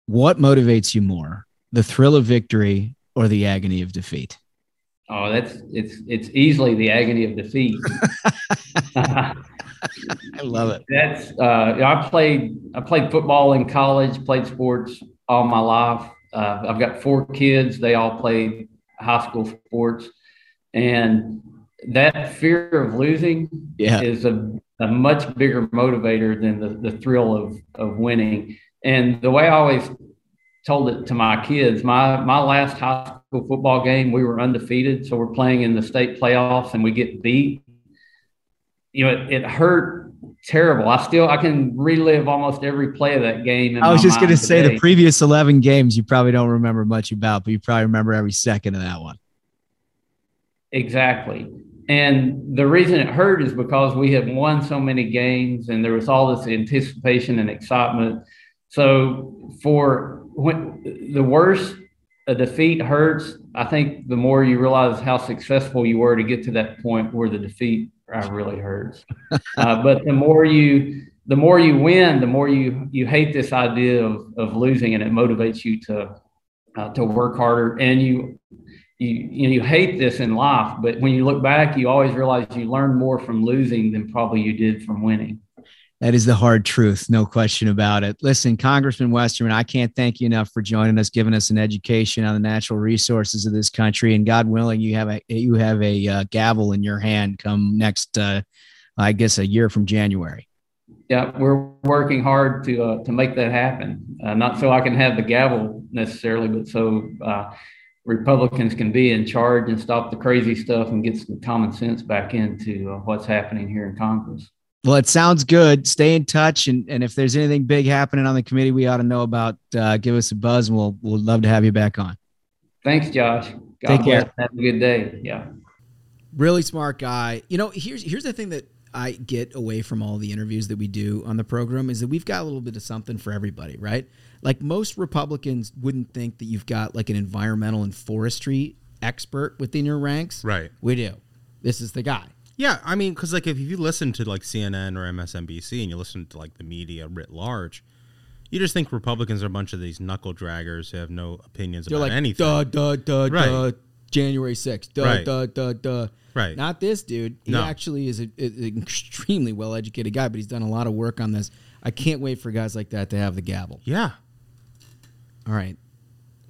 what motivates you more, the thrill of victory or the agony of defeat? Oh, that's it's it's easily the agony of defeat. I love it. That's uh, I played I played football in college, played sports all my life. Uh, I've got four kids. They all played high school sports, and that fear of losing Yeah. is a, a much bigger motivator than the, the thrill of of winning. And the way I always told it to my kids, my my last high school football game, we were undefeated, so we're playing in the state playoffs, and we get beat. You know, it, it hurt terrible. I still I can relive almost every play of that game. I was just going to say the previous 11 games you probably don't remember much about, but you probably remember every second of that one. Exactly. And the reason it hurt is because we had won so many games and there was all this anticipation and excitement. So for when the worse a defeat hurts, I think the more you realize how successful you were to get to that point where the defeat uh, really hurts. uh, but the more you the more you win, the more you you hate this idea of of losing, and it motivates you to uh, to work harder. And you you you know you hate this in life, but when you look back, you always realize you learn more from losing than probably you did from winning. That is the hard truth, no question about it. Listen, Congressman Westerman, I can't thank you enough for joining us, giving us an education on the natural resources of this country, and God willing, you have a you have a uh, gavel in your hand come next, uh, I guess, a year from January. Yeah, we're working hard to uh, to make that happen. Uh, not so I can have the gavel necessarily, but so uh, Republicans can be in charge and stop the crazy stuff and get some common sense back into uh, what's happening here in Congress. Well, it sounds good. Stay in touch, and, and if there's anything big happening on the committee we ought to know about, uh, give us a buzz, and we'll we'll love to have you back on. Thanks, Josh. God Take bless. care. Have a good day. Yeah. really smart guy. You know, here's here's the thing that I get away from all the interviews that we do on the program is that we've got a little bit of something for everybody, right? Like most Republicans wouldn't think that you've got like an environmental and forestry expert within your ranks. Right. We do. This is the guy. Yeah, I mean, because like if you listen to like CNN or MSNBC and you listen to like the media writ large, you just think Republicans are a bunch of these knuckle draggers who have no opinions They're about like anything. duh duh duh Right. duh January 6th. Duh Right. duh duh duh. Right. Not this dude. He No. actually is a, is an extremely well educated guy, but he's done a lot of work on this. I can't wait for guys like that to have the gavel. Yeah. All right.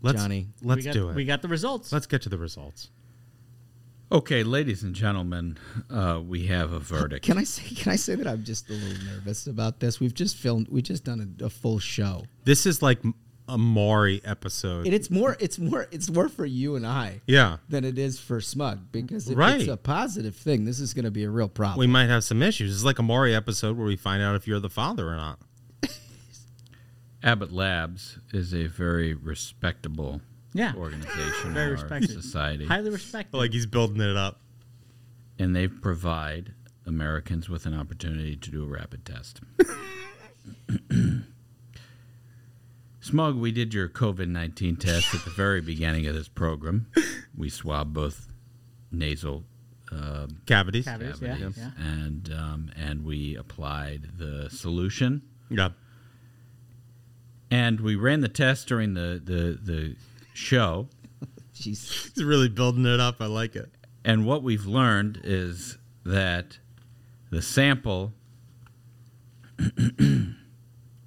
Let's Johnny. let's got, do it. We got the results. let's get to the results. Okay, ladies and gentlemen, uh, we have a verdict. Can I say? Can I say that I'm just a little nervous about this? We've just filmed. We just done a, a full show, This is like a Maury episode. and it's more. It's more. It's more for you and I yeah. than it is for Smug because if Right. it's a positive thing, this is going to be a real problem. We might have some issues. It's like a Maury episode where we find out if you're the father or not. Abbott Labs is a very respectable Yeah. organization Very in our respected. society, Highly respected. Like he's building it up. and they provide Americans with an opportunity to do a rapid test. Smug, we did your COVID 19 test at the very beginning of this program. We swabbed both nasal uh, Cavities. Cavities, yeah, cavities yeah. and um, and we applied the solution. Yeah. And we ran the test during the, the, the show. Jeez. He's really building it up. I like it. And what we've learned is that the sample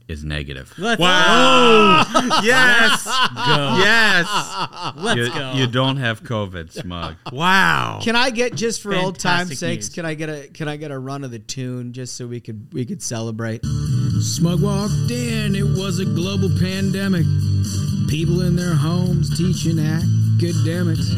is negative. Let's Wow. yes. go. Yes. Let's you, go. you don't have COVID, smug. Wow. Can I get just for old time's Fantastic sakes? Can I get a Can I get a run of the tune just so we could we could celebrate? Smug walked in. It was a global pandemic. People in their homes teaching academics.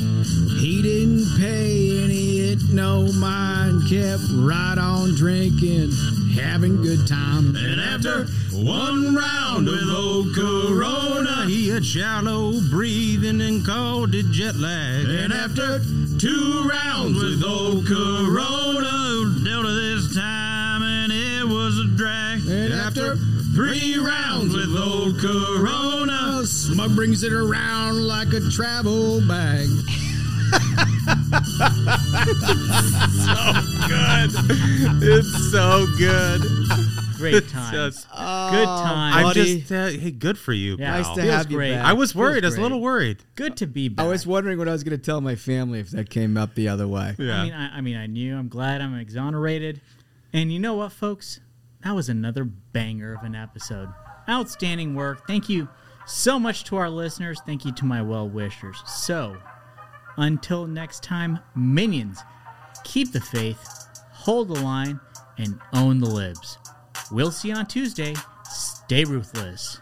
He didn't pay and he hit no mind. Kept right on drinking, having good time. And after one round of old Corona, he had shallow breathing and called it jet lag. And after two rounds with old Corona, Delta this time, and it was a drag. and after three rounds with old Corona, Smug brings it around like a travel bag. So good. It's so good. Great It's times. just- Good times. I'm buddy. just uh, hey, good for you, Yeah. pal. Nice to Feels have you great. back. I was Feels worried. I was a little worried. Good to be back. I was wondering what I was going to tell my family if that came up the other way. Yeah. I mean, I, I mean, I knew. I'm glad I'm exonerated. And you know what, folks? That was another banger of an episode. Outstanding work. Thank you so much to our listeners. Thank you to my well wishers. So, until next time, minions, keep the faith, hold the line, and own the libs. We'll see you on Tuesday. Stay ruthless.